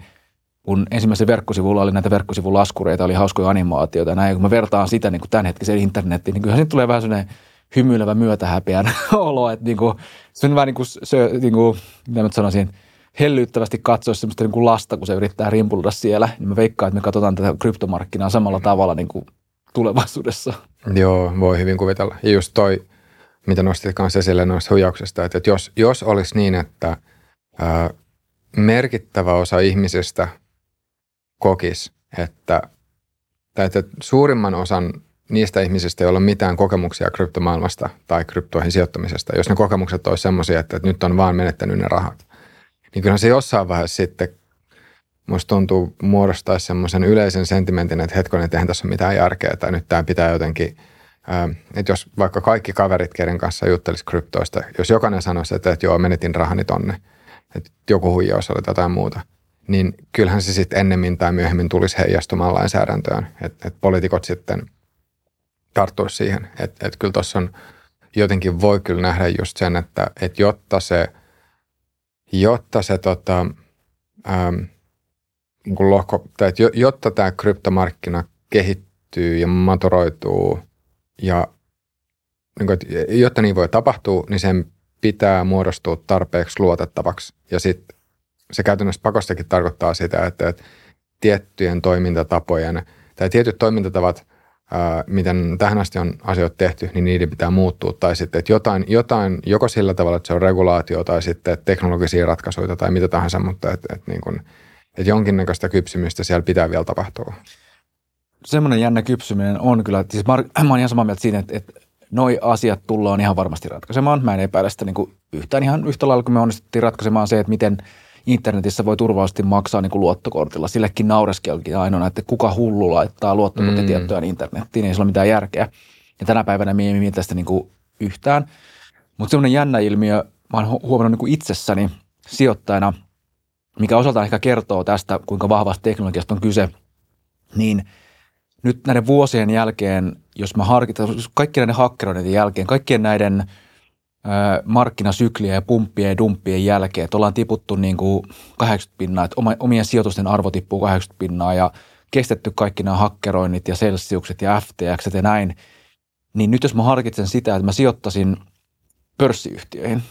kun ensimmäisen verkkosivulla oli näitä verkkosivulaskureita, oli hauskoja animaatioita ja näin, kun mä vertaan sitä niin kuin tämänhetkiseen internettiin, niin kyllähän siitä tulee vähän sellainen hymyilevä myötähäpeän [laughs] olo, että niin kuin, se on vähän niin kuin, se, niin kuin, mitä mä sanoisin – hellyttävästi katsoa semmoista niin kuin lasta, kun se yrittää rimpuloida siellä, niin mä veikkaan, että me katsotaan tätä kryptomarkkinaa samalla tavalla niin kuin tulevaisuudessa. Joo, voi hyvin kuvitella. Ja just toi, mitä nostit kanssa esille noista huijauksista, että, jos, jos olisi niin, että ää, merkittävä osa ihmisistä kokis, että, tai että suurimman osan niistä ihmisistä, joilla on mitään kokemuksia kryptomaailmasta tai kryptoihin sijoittamisesta, jos ne kokemukset olisi sellaisia, että, että nyt on vaan menettänyt ne rahat, niin kyllähän se jossain vaiheessa sitten musta tuntuu muodostaa semmoisen yleisen sentimentin, että hetkonen, että eihän tässä ole mitään järkeä, tai nyt tämä pitää jotenkin, että jos vaikka kaikki kaverit, kenen kanssa juttelisi kryptoista, jos jokainen sanoisi, että, että joo, menetin rahani tonne, että joku huijaus oli jotain muuta, niin kyllähän se sitten ennemmin tai myöhemmin tulisi heijastumaan lainsäädäntöön, että, että poliitikot sitten tarttuisi siihen, että, kyllä tuossa on jotenkin voi kyllä nähdä just sen, että, että jotta se – jotta se tota, ähm, niin kuin lohko, tai jotta tämä kryptomarkkina kehittyy ja matoroituu ja niin kuin, että jotta niin voi tapahtua, niin sen pitää muodostua tarpeeksi luotettavaksi. Ja sitten se käytännössä pakostakin tarkoittaa sitä, että, että tiettyjen toimintatapojen tai tietyt toimintatavat, ää, miten tähän asti on asioita tehty, niin niiden pitää muuttua. Tai sitten, että jotain, jotain joko sillä tavalla, että se on regulaatio tai sitten teknologisia ratkaisuja tai mitä tahansa, mutta että, että, niin kuin, että jonkinnäköistä kypsymistä siellä pitää vielä tapahtua. Semmoinen jännä kypsyminen on kyllä, siis mä, mä olen ihan samaa mieltä siinä, että, että noi asiat tullaan ihan varmasti ratkaisemaan. Mä en epäile sitä niin kuin yhtään ihan yhtä lailla, kun me onnistuttiin ratkaisemaan se, että miten internetissä voi turvallisesti maksaa niin kuin luottokortilla. Sillekin naureskeltiin ainoa, että kuka hullu laittaa luottokorttitietoja mm. internettiin, ei sillä ole mitään järkeä. Ja tänä päivänä me ei mietitä sitä niin kuin yhtään. Mutta semmoinen jännä ilmiö, mä oon huomannut niin kuin itsessäni sijoittajana, mikä osaltaan ehkä kertoo tästä, kuinka vahvasta teknologiasta on kyse, niin – nyt näiden vuosien jälkeen, jos mä harkitaan, kaikkien näiden hakkeroiden jälkeen, kaikkien näiden ö, markkinasyklien ja pumppien ja dumppien jälkeen, että ollaan tiputtu niin kuin 80 pinnaa, että omien sijoitusten arvo tippuu 80 pinnaa ja kestetty kaikki nämä hakkeroinnit ja Celsiukset ja FTX ja näin, niin nyt jos mä harkitsen sitä, että mä sijoittaisin pörssiyhtiöihin,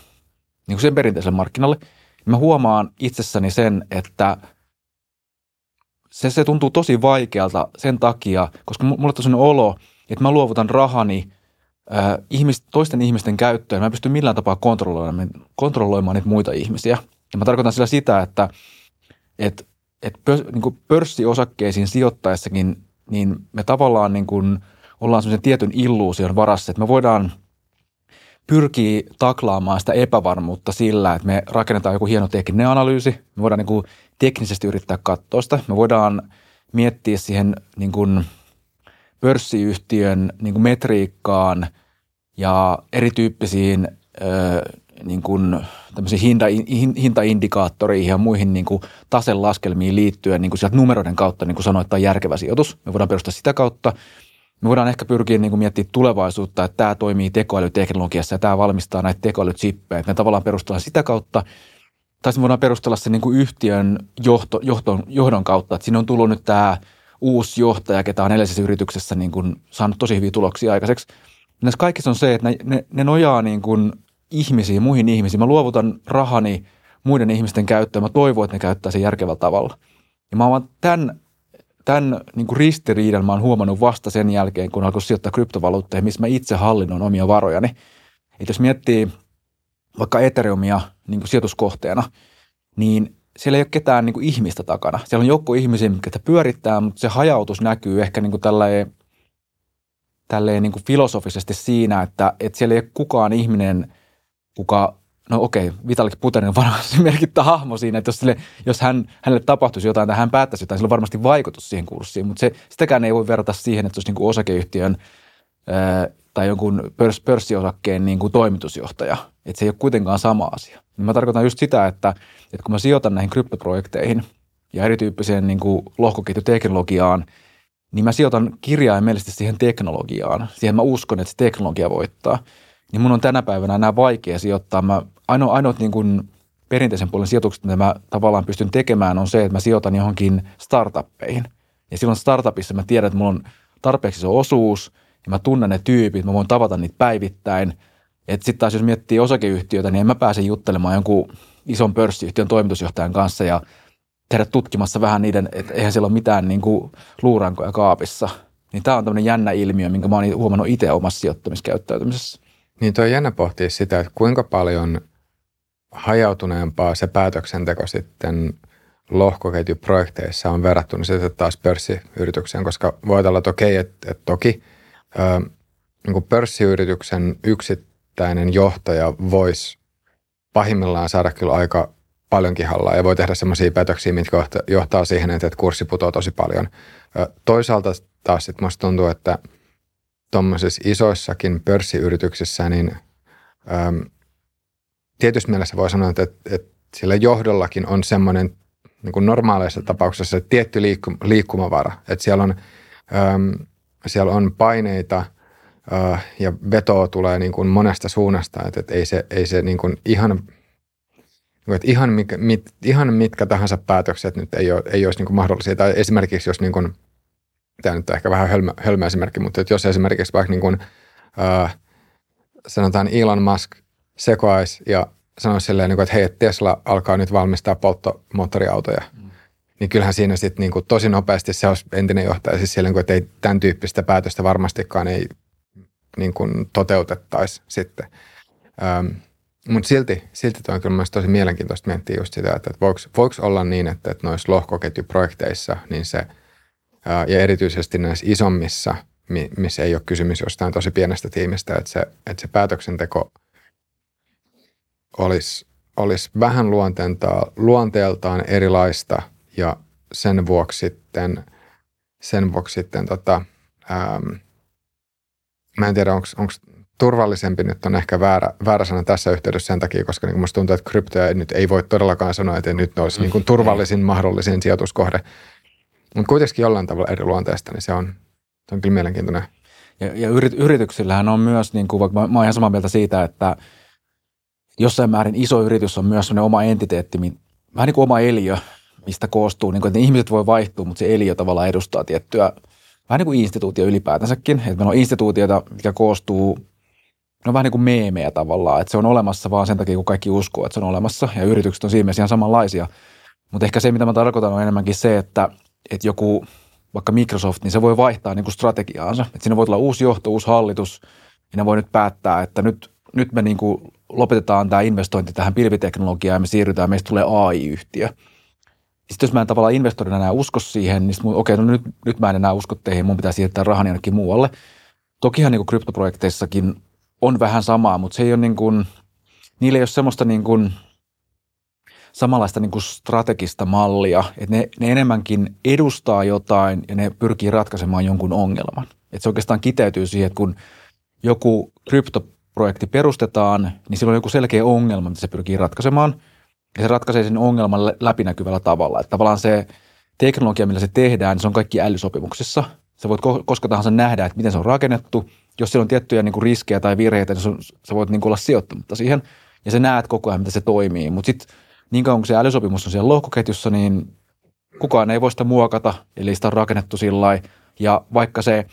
niin kuin sen perinteiselle markkinalle, niin mä huomaan itsessäni sen, että – se, se tuntuu tosi vaikealta sen takia, koska mulle on olo, että mä luovutan rahani äh, ihmis, toisten ihmisten käyttöön. Mä en pysty millään tapaa kontrolloimaan, kontrolloimaan niitä muita ihmisiä. Ja mä tarkoitan sillä sitä, että et, et pörs, niin pörssiosakkeisiin sijoittaessakin, niin me tavallaan niin kuin ollaan sellaisen tietyn illuusion varassa, että me voidaan – pyrkii taklaamaan sitä epävarmuutta sillä, että me rakennetaan joku hieno tekninen analyysi, me voidaan niin kuin teknisesti yrittää katsoa sitä. Me voidaan miettiä siihen niin kuin pörssiyhtiön niin kuin metriikkaan ja erityyppisiin niin kuin hinta, hintaindikaattoreihin ja muihin niin kuin taselaskelmiin liittyen niin kuin sieltä numeroiden kautta niin kuin sanoa, että on järkevä sijoitus. Me voidaan perustaa sitä kautta. Me voidaan ehkä pyrkiä niin miettimään tulevaisuutta, että tämä toimii tekoälyteknologiassa ja tämä valmistaa näitä tekoälytsippejä. Me tavallaan perustellaan sitä kautta – tai me voidaan perustella sen niin kuin yhtiön johto, johton, johdon kautta, että siinä on tullut nyt tämä uusi johtaja, ketä on edellisessä yrityksessä niin kuin saanut tosi hyviä tuloksia aikaiseksi. Näissä kaikissa on se, että ne, ne, ne nojaa niin kuin ihmisiin, muihin ihmisiin. Mä luovutan rahani muiden ihmisten käyttöön. Mä toivon, että ne käyttää sen järkevällä tavalla. Ja mä oon tämän, tämän niin kuin ristiriidan mä oon huomannut vasta sen jälkeen, kun alkoi sijoittaa kryptovaluutteja, missä mä itse hallinnon omia varojani. Et jos miettii – vaikka Ethereumia niin kuin sijoituskohteena, niin siellä ei ole ketään niin kuin ihmistä takana. Siellä on joukko ihmisiä, jotka pyörittää, mutta se hajautus näkyy ehkä niin kuin tälleen, tälleen niin kuin filosofisesti siinä, että, että siellä ei ole kukaan ihminen, kuka, no okei, Vitalik Buterin on varmasti merkittävä hahmo siinä, että jos, sille, jos hän, hänelle tapahtuisi jotain tai hän päättäisi jotain, sillä on varmasti vaikutus siihen kurssiin, mutta se, sitäkään ei voi verrata siihen, että se olisi niin kuin osakeyhtiön ää, tai jonkun pörs, pörssiosakkeen niin kuin toimitusjohtaja. Että se ei ole kuitenkaan sama asia. Niin mä tarkoitan just sitä, että, että kun mä sijoitan näihin kryptoprojekteihin ja erityyppiseen niin kuin lohkoketjuteknologiaan, niin mä sijoitan kirjaimellisesti siihen teknologiaan. Siihen mä uskon, että se teknologia voittaa. Niin mun on tänä päivänä enää vaikea sijoittaa. Mä, ainoa, ainoat niin kuin perinteisen puolen sijoitukset, mitä mä tavallaan pystyn tekemään, on se, että mä sijoitan johonkin startuppeihin. Ja silloin startupissa mä tiedän, että mulla on tarpeeksi se osuus – ja mä tunnen ne tyypit, mä voin tavata niitä päivittäin. Että sitten taas jos miettii osakeyhtiötä, niin en mä pääse juttelemaan jonkun ison pörssiyhtiön toimitusjohtajan kanssa ja tehdä tutkimassa vähän niiden, että eihän siellä ole mitään niin kuin luurankoja kaapissa. Niin tämä on tämmöinen jännä ilmiö, minkä mä oon huomannut itse omassa sijoittamiskäyttäytymisessä. Niin tuo on jännä pohtia sitä, että kuinka paljon hajautuneempaa se päätöksenteko sitten lohkoketjuprojekteissa on verrattuna sitten taas pörssiyritykseen, koska voit olla, että okei, että, että toki – ö, niin pörssiyrityksen yksittäinen johtaja voisi pahimmillaan saada kyllä aika paljonkin hallaa ja voi tehdä sellaisia päätöksiä, mitkä johtaa siihen, että kurssi putoaa tosi paljon. Toisaalta taas sitten musta tuntuu, että tuommoisissa isoissakin pörssiyrityksissä, niin tietysti mielessä voi sanoa, että, että sillä johdollakin on semmoinen niin kuin normaaleissa tapauksissa tietty liikkumavara. Että siellä on äm, siellä on paineita ja vetoa tulee niin kuin monesta suunnasta, että, että ei se, ei se niin kuin ihan, että ihan, mikä, mit, ihan mitkä tahansa päätökset nyt ei, ole, ei olisi niin kuin mahdollisia. Tai esimerkiksi jos, niin kuin, tämä nyt on ehkä vähän hölmä, hölmä esimerkki, mutta että jos esimerkiksi vaikka niin kuin, ää, sanotaan Elon Musk sekoaisi ja sanoisi silleen, niin että hei, Tesla alkaa nyt valmistaa polttomoottoriautoja. Mm. Niin kyllähän siinä sitten niin kuin tosi nopeasti se olisi entinen johtaja siis siellä, niin kuin, että ei tämän tyyppistä päätöstä varmastikaan ei niin kuin toteutettaisi sitten. Ähm, mutta silti, silti toi on kyllä tosi mielenkiintoista miettiä just sitä, että, että voiko, voiko olla niin, että, että noissa lohkoketjuprojekteissa, niin se, ää, ja erityisesti näissä isommissa, missä ei ole kysymys jostain tosi pienestä tiimistä, että se, että se päätöksenteko olisi, olisi vähän luonteeltaan, luonteeltaan erilaista ja sen vuoksi sitten, sen vuoksi sitten tota, ää, mä en tiedä, onko turvallisempi nyt on ehkä väärä, väärä sana tässä yhteydessä sen takia, koska niin musta tuntuu, että kryptoja nyt ei voi todellakaan sanoa, että nyt olisi niin kuin mm. turvallisin mahdollisin sijoituskohde. Mutta kuitenkin jollain tavalla eri luonteesta, niin se on, se on kyllä mielenkiintoinen. Ja, ja yrit, yrityksillähän on myös, niin kuin, vaikka mä, mä oon ihan samaa mieltä siitä, että jossain määrin iso yritys on myös oma entiteetti, vähän niin kuin oma eliö, mistä koostuu, niin kuin, että ihmiset voi vaihtua, mutta se eliö tavallaan edustaa tiettyä, vähän niin kuin instituutio ylipäätänsäkin. Että meillä on instituutioita, mikä koostuu ne on vähän niin kuin meemejä tavallaan, että se on olemassa vaan sen takia, kun kaikki uskoo, että se on olemassa ja yritykset on siinä mielessä ihan samanlaisia. Mutta ehkä se, mitä mä tarkoitan, on enemmänkin se, että, että joku vaikka Microsoft, niin se voi vaihtaa niin kuin strategiaansa. Että siinä voi tulla uusi johto, uusi hallitus, ja ne voi nyt päättää, että nyt, nyt me niin kuin lopetetaan tämä investointi tähän pilviteknologiaan ja me siirrytään, meistä tulee AI-yhtiö. Sitten jos mä en tavallaan investoida enää usko siihen, niin okei, okay, no nyt, nyt mä en enää usko teihin, mun pitää siirtää rahani jonnekin muualle. Tokihan niin kuin kryptoprojekteissakin on vähän samaa, mutta se ei ole niin kuin, niillä ei ole semmoista niin kuin samanlaista niin kuin strategista mallia, että ne, ne enemmänkin edustaa jotain ja ne pyrkii ratkaisemaan jonkun ongelman. Että se oikeastaan kiteytyy siihen, että kun joku kryptoprojekti perustetaan, niin silloin on joku selkeä ongelma, mitä se pyrkii ratkaisemaan. Ja se ratkaisee sen ongelman läpinäkyvällä tavalla. Että tavallaan se teknologia, millä se tehdään, niin se on kaikki älysopimuksissa. Sä voit koska tahansa nähdä, että miten se on rakennettu – jos siellä on tiettyjä niin kuin riskejä tai virheitä, niin sä voit niin kuin olla sijoittamatta siihen ja sä näet koko ajan, miten se toimii. Mutta sitten niin kauan kuin se älysopimus on siellä lohkoketjussa, niin kukaan ei voi sitä muokata, eli sitä on rakennettu sillä Ja vaikka se,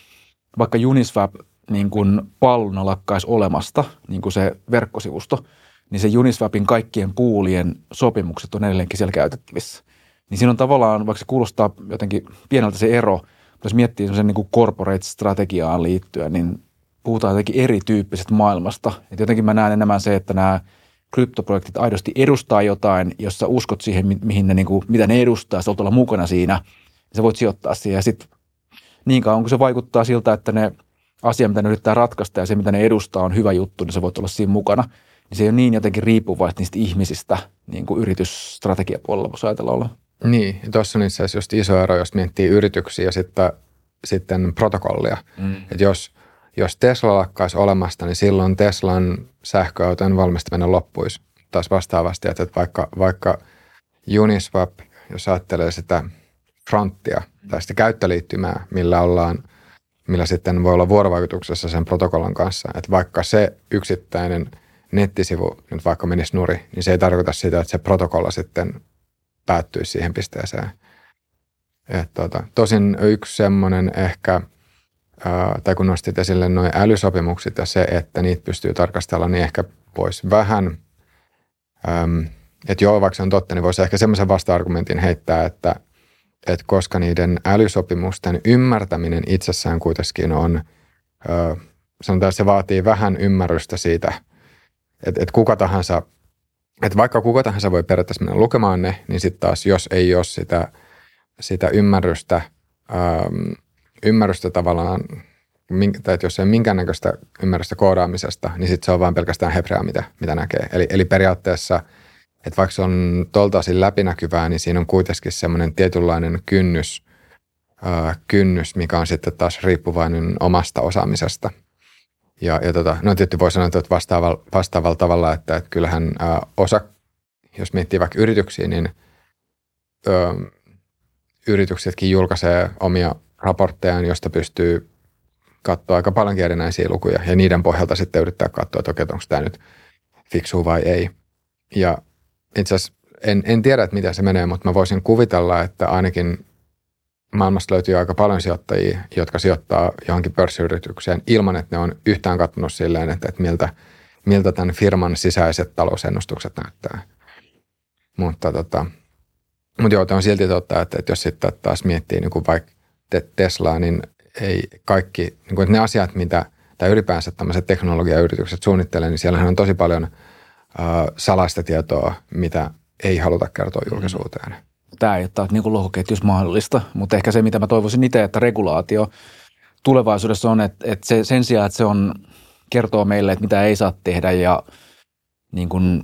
vaikka Uniswap niin kuin palluna lakkaisi olemasta, niin kuin se verkkosivusto, niin se Uniswapin kaikkien puulien sopimukset on edelleenkin siellä käytettävissä. Niin siinä on tavallaan, vaikka se kuulostaa jotenkin pieneltä se ero, jos miettii sen niin corporate-strategiaan liittyen, niin puhutaan jotenkin erityyppisestä maailmasta. Et jotenkin mä näen enemmän se, että nämä kryptoprojektit aidosti edustaa jotain, jos sä uskot siihen, mihin ne, niin kuin, mitä ne edustaa, sä olla mukana siinä, ja sä voit sijoittaa siihen. Ja sitten niin kauan kun se vaikuttaa siltä, että ne asia, mitä ne yrittää ratkaista ja se, mitä ne edustaa, on hyvä juttu, niin sä voit olla siinä mukana. Niin se ei ole niin jotenkin riippuvaista niistä ihmisistä, niin kuin yritysstrategiapuolella voisi ajatella olla. Niin, tuossa on itse asiassa just iso ero, jos miettii yrityksiä ja sitten, sitten protokollia. Mm. Että jos – jos Tesla lakkaisi olemasta, niin silloin Teslan sähköauton valmistaminen loppuisi taas vastaavasti, että vaikka, vaikka Uniswap, jos ajattelee sitä fronttia tai sitä käyttöliittymää, millä ollaan, millä sitten voi olla vuorovaikutuksessa sen protokollan kanssa, että vaikka se yksittäinen nettisivu nyt vaikka menisi nuri, niin se ei tarkoita sitä, että se protokolla sitten päättyisi siihen pisteeseen. Et tota, tosin yksi semmoinen ehkä – tai kun nostit esille noin älysopimukset ja se, että niitä pystyy tarkastella, niin ehkä voisi vähän, että joo, vaikka se on totta, niin voisi ehkä semmoisen vasta-argumentin heittää, että, että koska niiden älysopimusten ymmärtäminen itsessään kuitenkin on, sanotaan, että se vaatii vähän ymmärrystä siitä, että, että kuka tahansa, että vaikka kuka tahansa voi periaatteessa mennä lukemaan ne, niin sitten taas jos ei ole sitä, sitä ymmärrystä, ymmärrystä tavallaan, tai että jos ei ole minkäännäköistä ymmärrystä koodaamisesta, niin sitten se on vain pelkästään hebreaa, mitä, mitä näkee. Eli, eli periaatteessa, että vaikka se on toltaisin läpinäkyvää, niin siinä on kuitenkin semmoinen tietynlainen kynnys, ää, kynnys, mikä on sitten taas riippuvainen omasta osaamisesta. Ja, ja tota, no tietysti voi sanoa, että vastaavalla, vastaavalla tavalla, että, että kyllähän ää, osa, jos miettii vaikka yrityksiä, niin ö, yrityksetkin julkaisee omia raportteja, josta pystyy katsoa aika paljon erinäisiä lukuja ja niiden pohjalta sitten yrittää katsoa, että okei, onko tämä nyt fiksu vai ei. Ja itse asiassa en, en tiedä, että miten se menee, mutta mä voisin kuvitella, että ainakin maailmasta löytyy aika paljon sijoittajia, jotka sijoittaa johonkin pörssiyritykseen ilman, että ne on yhtään katsonut silleen, että, että miltä, miltä tämän firman sisäiset talousennustukset näyttää. Mutta, tota, mutta joo, on silti totta, että, että jos sitten taas miettii niin kuin vaikka Teslaa, niin ei kaikki, niin kuin, että ne asiat, mitä, tai ylipäänsä tämmöiset teknologiayritykset suunnittelee, niin siellähän on tosi paljon – salaista tietoa, mitä ei haluta kertoa julkisuuteen. Tämä ei ole niin lohkoketjus mahdollista, mutta ehkä se, mitä mä toivoisin itse, että regulaatio tulevaisuudessa on, että, että se, sen sijaan, että se on kertoo meille, että mitä ei saa tehdä ja niin kuin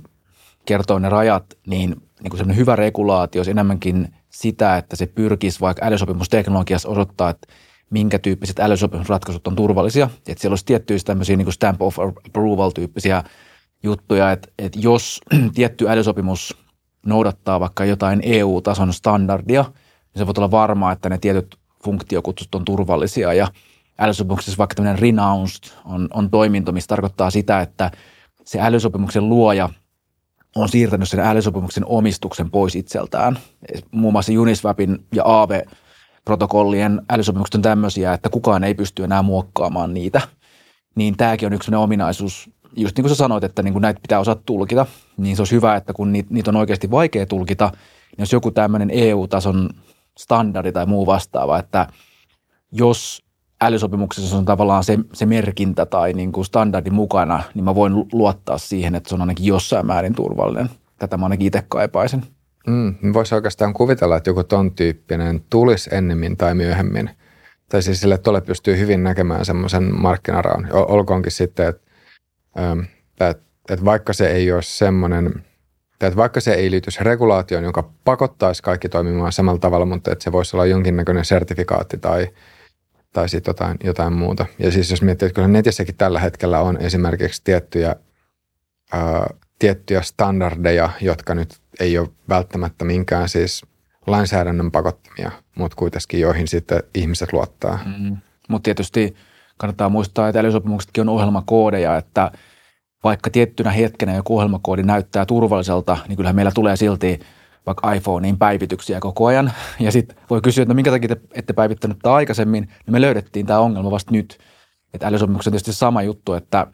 kertoo ne rajat, niin, niin kuin hyvä regulaatio olisi enemmänkin sitä, että se pyrkisi vaikka älysopimusteknologiassa osoittaa, että minkä tyyppiset älysopimusratkaisut on turvallisia. Että siellä olisi tiettyjä tämmöisiä niin kuin stamp of approval-tyyppisiä juttuja, että, että jos [clears throat] tietty älysopimus noudattaa vaikka jotain EU-tason standardia, niin se voi olla varmaa, että ne tietyt funktiokutsut on turvallisia ja älysopimuksessa vaikka tämmöinen renounced on, on toiminto, missä tarkoittaa sitä, että se älysopimuksen luoja on siirtänyt sen älysopimuksen omistuksen pois itseltään. Muun muassa Uniswapin ja Aave-protokollien älysopimukset on tämmöisiä, että kukaan ei pysty enää muokkaamaan niitä. Niin tämäkin on yksi ominaisuus, just niin kuin sä sanoit, että niin kuin näitä pitää osata tulkita, niin se olisi hyvä, että kun niitä, niitä on oikeasti vaikea tulkita, niin jos joku tämmöinen EU-tason standardi tai muu vastaava, että jos älysopimuksessa on tavallaan se, se merkintä tai niin kuin standardi mukana, niin mä voin luottaa siihen, että se on ainakin jossain määrin turvallinen. Tätä mä ainakin itse kaipaisin. Mm, voisi oikeastaan kuvitella, että joku ton tyyppinen tulisi ennemmin tai myöhemmin. Tai siis sille, että pystyy hyvin näkemään semmoisen markkinaraun. Olkoonkin sitten, että että, vaikka se ei ole semmoinen, että vaikka se ei liity regulaatioon, joka pakottaisi kaikki toimimaan samalla tavalla, mutta että se voisi olla jonkinnäköinen sertifikaatti tai, tai sitten jotain, jotain muuta. Ja siis jos miettii, että kyllä netissäkin tällä hetkellä on esimerkiksi tiettyjä, ää, tiettyjä standardeja, jotka nyt ei ole välttämättä minkään siis lainsäädännön pakottamia, mutta kuitenkin joihin sitten ihmiset luottaa. Mm-hmm. Mutta tietysti kannattaa muistaa, että älysopimuksetkin on ohjelmakoodeja, että vaikka tiettynä hetkenä joku ohjelmakoodi näyttää turvalliselta, niin kyllähän meillä tulee silti vaikka iPhoneen päivityksiä koko ajan. [laughs] Ja sitten voi kysyä, että no minkä takia te ette päivittänyt tätä aikaisemmin, niin me löydettiin tämä ongelma vasta nyt. Että älysopimukset on tietysti sama juttu, että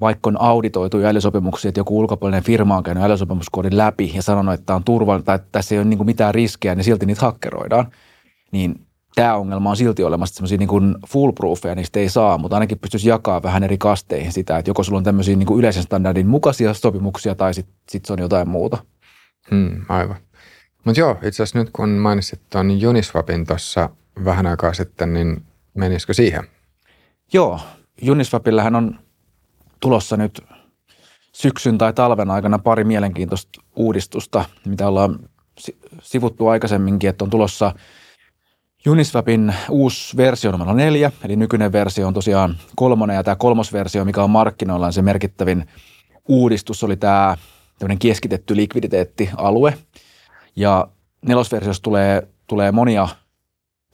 vaikka on auditoitu älysopimuksia, että joku ulkopuolinen firma on käynyt älysopimuskoodin läpi ja sanonut, että tämä on turvallinen tai että tässä ei ole niin mitään riskejä, niin silti niitä hakkeroidaan. Niin tämä ongelma on silti olemassa semmoisia niin kuin foolproofeja, niistä ei saa, mutta ainakin pystyisi jakaa vähän eri kasteihin sitä, että joko sulla on tämmöisiä niin kuin yleisen standardin mukaisia sopimuksia tai sitten sit se on jotain muuta. Hmm, aivan. Mutta joo, itse asiassa nyt kun mainitsit tuon Uniswapin tuossa vähän aikaa sitten, niin menisikö siihen? Joo, Uniswapillähän on tulossa nyt syksyn tai talven aikana pari mielenkiintoista uudistusta, mitä ollaan sivuttu aikaisemminkin, että on tulossa – Uniswapin uusi versio numero neljä, eli nykyinen versio on tosiaan kolmonen ja tämä kolmosversio, mikä on markkinoilla on se merkittävin uudistus, oli tämä tämmöinen keskitetty likviditeettialue. Ja nelosversiossa tulee, tulee monia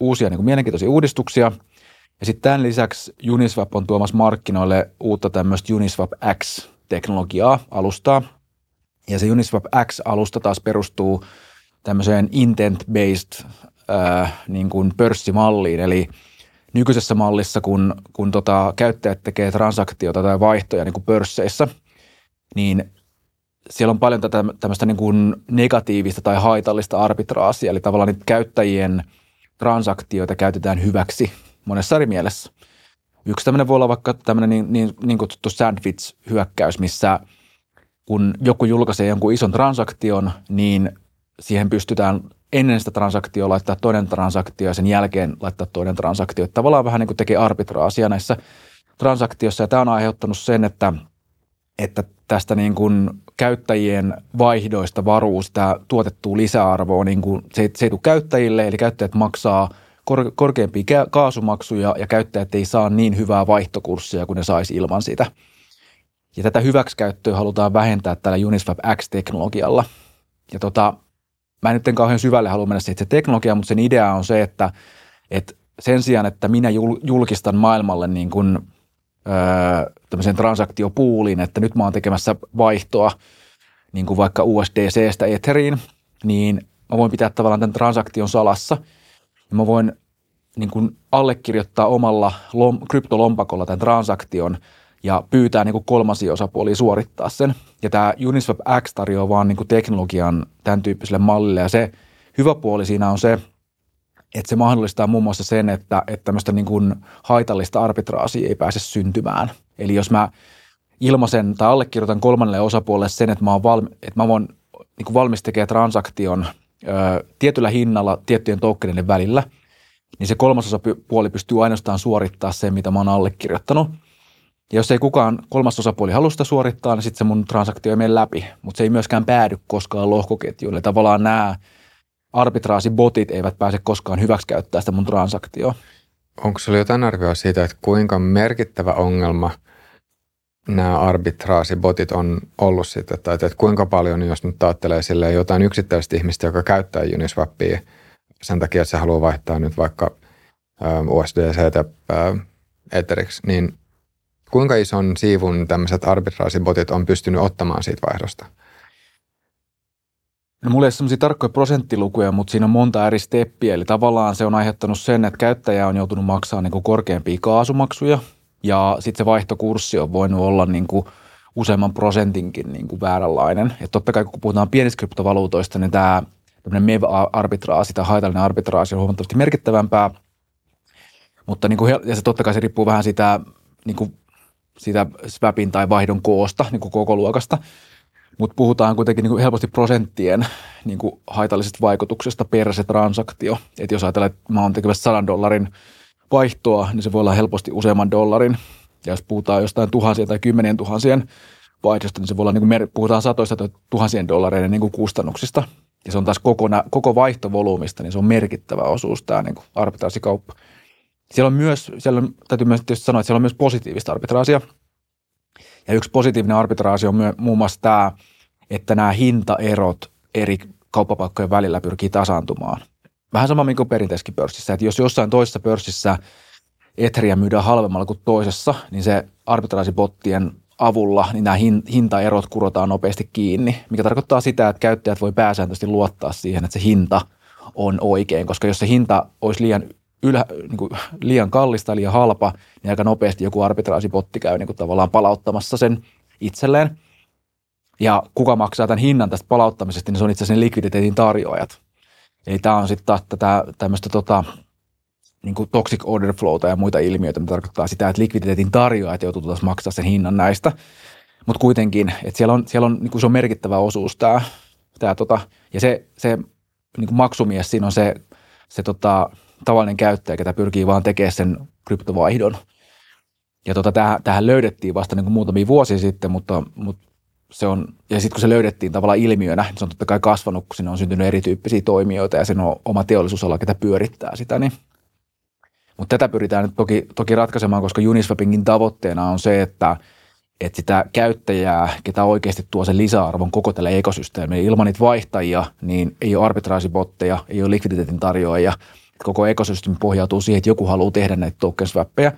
uusia niin kuin mielenkiintoisia uudistuksia. Ja sitten tämän lisäksi Uniswap on tuomassa markkinoille uutta tämmöistä Uniswap X-teknologiaa, alustaa. Ja se Uniswap X-alusta taas perustuu tämmöiseen intent-based äh, niin kuin pörssimalliin, eli nykyisessä mallissa, kun, kun tota, käyttäjät tekee transaktiota tai vaihtoja niin kuin pörsseissä, niin siellä on paljon tätä tämmöistä niin kuin negatiivista tai haitallista arbitraasia, eli tavallaan niitä käyttäjien transaktioita käytetään hyväksi monessa eri mielessä. Yksi tämmöinen voi olla vaikka tämmöinen niin, niin, niin kutsuttu sandwich-hyökkäys, missä kun joku julkaisee jonkun ison transaktion, niin siihen pystytään ennen sitä transaktiota laittaa toinen transaktio ja sen jälkeen laittaa toinen transaktio. Että tavallaan vähän niin kuin tekee arbitraasia näissä transaktioissa ja tämä on aiheuttanut sen, että, että tästä niin kuin käyttäjien vaihdoista varuu sitä tuotettua lisäarvoa, niin kuin se, ei, se ei tule käyttäjille, eli käyttäjät maksaa kor, korkeampia kaasumaksuja ja käyttäjät ei saa niin hyvää vaihtokurssia kuin ne saisi ilman sitä. Ja tätä hyväksikäyttöä halutaan vähentää tällä Uniswap X-teknologialla. Ja tota, mä en nyt en kauhean syvälle halua mennä siitä se teknologia, mutta sen idea on se, että, että sen sijaan, että minä julkistan maailmalle niin kuin, öö, tämmöisen transaktiopuuliin, että nyt mä oon tekemässä vaihtoa niin kuin vaikka USDCstä Etheriin, niin mä voin pitää tavallaan tämän transaktion salassa. ja mä voin niin kuin allekirjoittaa omalla lom, kryptolompakolla tämän transaktion ja pyytää niin kuin kolmasia osapuolia suorittaa sen. Ja tämä Uniswap X tarjoaa vaan niin teknologian tämän tyyppiselle mallille ja se hyvä puoli siinä on se, että se mahdollistaa muun muassa sen, että, että tämmöistä niin kuin haitallista arbitraasia ei pääse syntymään. Eli jos mä ilmaisen tai allekirjoitan kolmannelle osapuolelle sen, että mä, oon valmi, että mä voin niin valmis tekemään transaktion ö, tietyllä hinnalla tiettyjen tokenien välillä, niin se kolmasosapuoli pystyy ainoastaan suorittaa sen, mitä mä oon allekirjoittanut. Ja jos ei kukaan kolmasosapuoli halua sitä suorittaa, niin sitten se mun transaktio ei mene läpi, mutta se ei myöskään päädy koskaan lohkoketjuun. tavallaan nämä arbitraasibotit eivät pääse koskaan hyväksikäyttämään sitä mun transaktioa. Onko sinulla jotain arvioa siitä, että kuinka merkittävä ongelma nämä arbitraasibotit on ollut sitten, tai että kuinka paljon, jos nyt ajattelee sille jotain yksittäistä ihmistä, joka käyttää Uniswapia sen takia, että se haluaa vaihtaa nyt vaikka USDC Etheriksi, niin kuinka ison siivun tämmöiset arbitraasibotit on pystynyt ottamaan siitä vaihdosta? No mulla ei ole sellaisia tarkkoja prosenttilukuja, mutta siinä on monta eri steppiä. Eli tavallaan se on aiheuttanut sen, että käyttäjä on joutunut maksamaan niin kuin korkeampia kaasumaksuja ja sitten se vaihtokurssi on voinut olla niin kuin useamman prosentinkin niin kuin vääränlainen. Et totta kai kun puhutaan pienistä kryptovaluutoista, niin tämä MEV-arbitraasi tai haitallinen arbitraasi on huomattavasti merkittävämpää. Mutta niin kuin, ja se totta kai se riippuu vähän sitä, niin kuin, sitä swapin tai vaihdon koosta, niin kuin koko luokasta – mutta puhutaan kuitenkin niin kuin helposti prosenttien niin kuin haitallisesta vaikutuksesta per se transaktio. Että jos ajatellaan, että mä oon tekemässä 100 dollarin vaihtoa, niin se voi olla helposti useamman dollarin. Ja jos puhutaan jostain tuhansien tai kymmenien tuhansien vaihdosta, niin se voi olla, niin kuin puhutaan satoista tai tuhansien dollareiden niin kuin kustannuksista. Ja se on taas koko, koko vaihtovolyymista, niin se on merkittävä osuus tämä niin arbitraasikauppa. Siellä on myös, siellä on, täytyy myös sanoa, että siellä on myös positiivista arbitraasia – ja yksi positiivinen arbitraasi on myö, muun muassa tämä, että nämä hintaerot eri kauppapaikkojen välillä pyrkii tasaantumaan. Vähän sama kuin perinteisessä pörssissä, että jos jossain toisessa pörssissä Etheria myydään halvemmalla kuin toisessa, niin se arbitraasibottien avulla niin nämä hintaerot kurotaan nopeasti kiinni, mikä tarkoittaa sitä, että käyttäjät voi pääsääntöisesti luottaa siihen, että se hinta on oikein, koska jos se hinta olisi liian ylä, niin kuin liian kallista, liian halpa, niin aika nopeasti joku arbitraasipotti käy niin kuin tavallaan palauttamassa sen itselleen. Ja kuka maksaa tämän hinnan tästä palauttamisesta, niin se on itse asiassa ne likviditeetin tarjoajat. Eli tämä on sitten taas tätä tämmöistä tota, niin kuin toxic order flowta ja muita ilmiöitä, mitä tarkoittaa sitä, että likviditeetin tarjoajat joutuu taas maksaa sen hinnan näistä. Mutta kuitenkin, että siellä on, siellä on niin kuin se on merkittävä osuus tämä, tämä tota, ja se, se niin kuin maksumies siinä on se, se tota, tavallinen käyttäjä, ketä pyrkii vaan tekemään sen kryptovaihdon. Ja tota, tähän, löydettiin vasta niin kuin muutamia vuosia sitten, mutta, mutta se on, ja sitten kun se löydettiin tavallaan ilmiönä, niin se on totta kai kasvanut, kun sinne on syntynyt erityyppisiä toimijoita ja sen on oma teollisuusala, ketä pyörittää sitä. Niin. Mutta tätä pyritään nyt toki, toki ratkaisemaan, koska Uniswapingin tavoitteena on se, että, että sitä käyttäjää, ketä oikeasti tuo sen lisäarvon koko tälle ekosysteemille. Ilman niitä vaihtajia, niin ei ole arbitraasibotteja, ei ole likviditeetin tarjoajia – koko ekosysteemi pohjautuu siihen, että joku haluaa tehdä näitä tokenswappeja,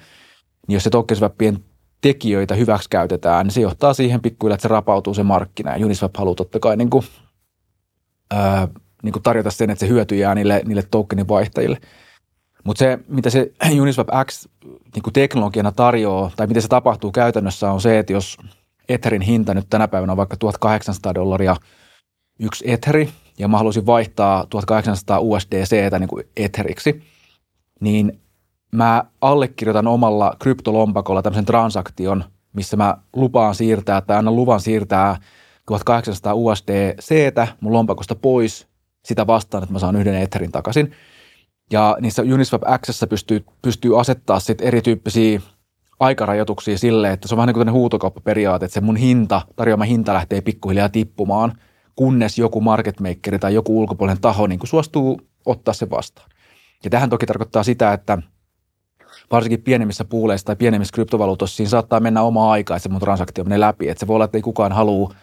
niin jos se tokenswappien tekijöitä hyväksi käytetään, niin se johtaa siihen pikkuille, että se rapautuu se markkina. Ja Uniswap haluaa totta kai niin kuin, ää, niin kuin tarjota sen, että se hyöty jää niille, niille tokenin vaihtajille. Mutta se, mitä se [clears throat] Uniswap X niin kuin teknologiana tarjoaa, tai miten se tapahtuu käytännössä, on se, että jos Etherin hinta nyt tänä päivänä on vaikka 1800 dollaria yksi Etheri, ja mä haluaisin vaihtaa 1800 USDC niin kuin Etheriksi, niin mä allekirjoitan omalla kryptolompakolla tämmöisen transaktion, missä mä lupaan siirtää tai annan luvan siirtää 1800 USDC mun lompakosta pois sitä vastaan, että mä saan yhden Etherin takaisin. Ja niissä Uniswap X pystyy, pystyy asettaa sitten erityyppisiä aikarajoituksia sille, että se on vähän niin kuin huutokauppaperiaate, että se mun hinta, tarjoama hinta lähtee pikkuhiljaa tippumaan – kunnes joku market makeri tai joku ulkopuolinen taho niin kuin suostuu ottaa se vastaan. Ja tähän toki tarkoittaa sitä, että varsinkin pienemmissä puuleissa tai pienemmissä kryptovaluutoissa siinä saattaa mennä oma aika, että se mun transaktio menee läpi. Että se voi olla, että ei kukaan halua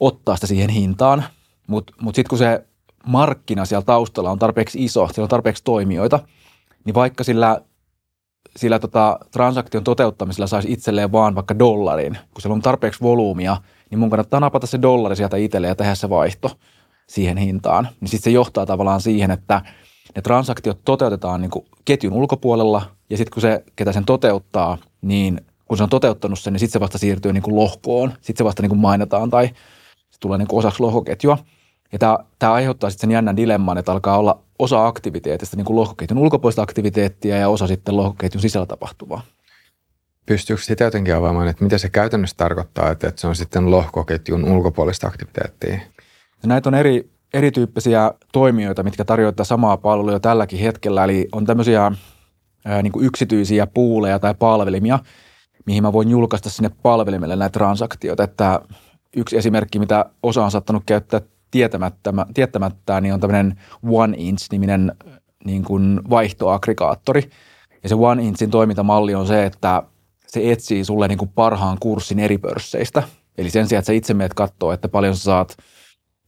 ottaa sitä siihen hintaan, mutta mut, mut sitten kun se markkina siellä taustalla on tarpeeksi iso, siellä on tarpeeksi toimijoita, niin vaikka sillä, sillä tota, transaktion toteuttamisella saisi itselleen vaan vaikka dollarin, kun siellä on tarpeeksi volyymia – niin mun kannattaa napata se dollari sieltä itselle ja tehdä se vaihto siihen hintaan. Niin sitten se johtaa tavallaan siihen, että ne transaktiot toteutetaan niin kuin ketjun ulkopuolella ja sitten kun se, ketä sen toteuttaa, niin kun se on toteuttanut sen, niin sitten se vasta siirtyy niin kuin lohkoon. Sitten se vasta niin kuin mainataan tai se tulee niin kuin osaksi lohkoketjua. Ja tämä, tämä aiheuttaa sitten sen jännän dilemman, että alkaa olla osa aktiviteetista niin kuin lohkoketjun ulkopuolista aktiviteettia ja osa sitten lohkoketjun sisällä tapahtuvaa. Pystyykö sitä jotenkin avaamaan, että mitä se käytännössä tarkoittaa, että se on sitten lohkoketjun ulkopuolista aktiviteettia? Ja näitä on eri, erityyppisiä toimijoita, mitkä tarjoavat samaa palvelua tälläkin hetkellä. Eli on tämmöisiä ää, niin yksityisiä puuleja tai palvelimia, mihin mä voin julkaista sinne palvelimelle näitä transaktioita. Että yksi esimerkki, mitä osa on saattanut käyttää tietämättä, tietämättä niin on tämmöinen One Inch-niminen niin kuin vaihtoaggregaattori. Ja se One Inchin toimintamalli on se, että se etsii sulle niin kuin parhaan kurssin eri pörsseistä. Eli sen sijaan, että sä itse meet katsoa, että paljon sä saat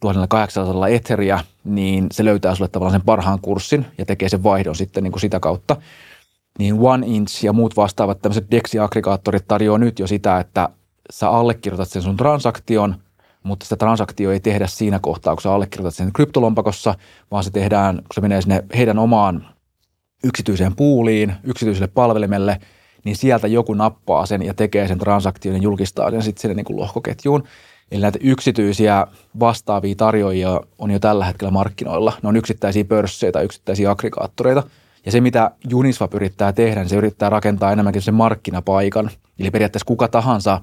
1800 eteriä, niin se löytää sulle tavallaan sen parhaan kurssin ja tekee sen vaihdon sitten niin kuin sitä kautta. Niin One Inch ja muut vastaavat tämmöiset DEXI-aggregaattorit tarjoaa nyt jo sitä, että sä allekirjoitat sen sun transaktion, mutta sitä transaktio ei tehdä siinä kohtaa, kun sä allekirjoitat sen kryptolompakossa, vaan se tehdään, kun se menee sinne heidän omaan yksityiseen puuliin, yksityiselle palvelimelle, niin sieltä joku nappaa sen ja tekee sen transaktion ja julkistaa sen sitten sinne niin kuin lohkoketjuun. Eli näitä yksityisiä vastaavia tarjoajia on jo tällä hetkellä markkinoilla. Ne on yksittäisiä pörssejä tai yksittäisiä aggregaattoreita. Ja se, mitä Uniswap yrittää tehdä, niin se yrittää rakentaa enemmänkin sen markkinapaikan. Eli periaatteessa kuka tahansa,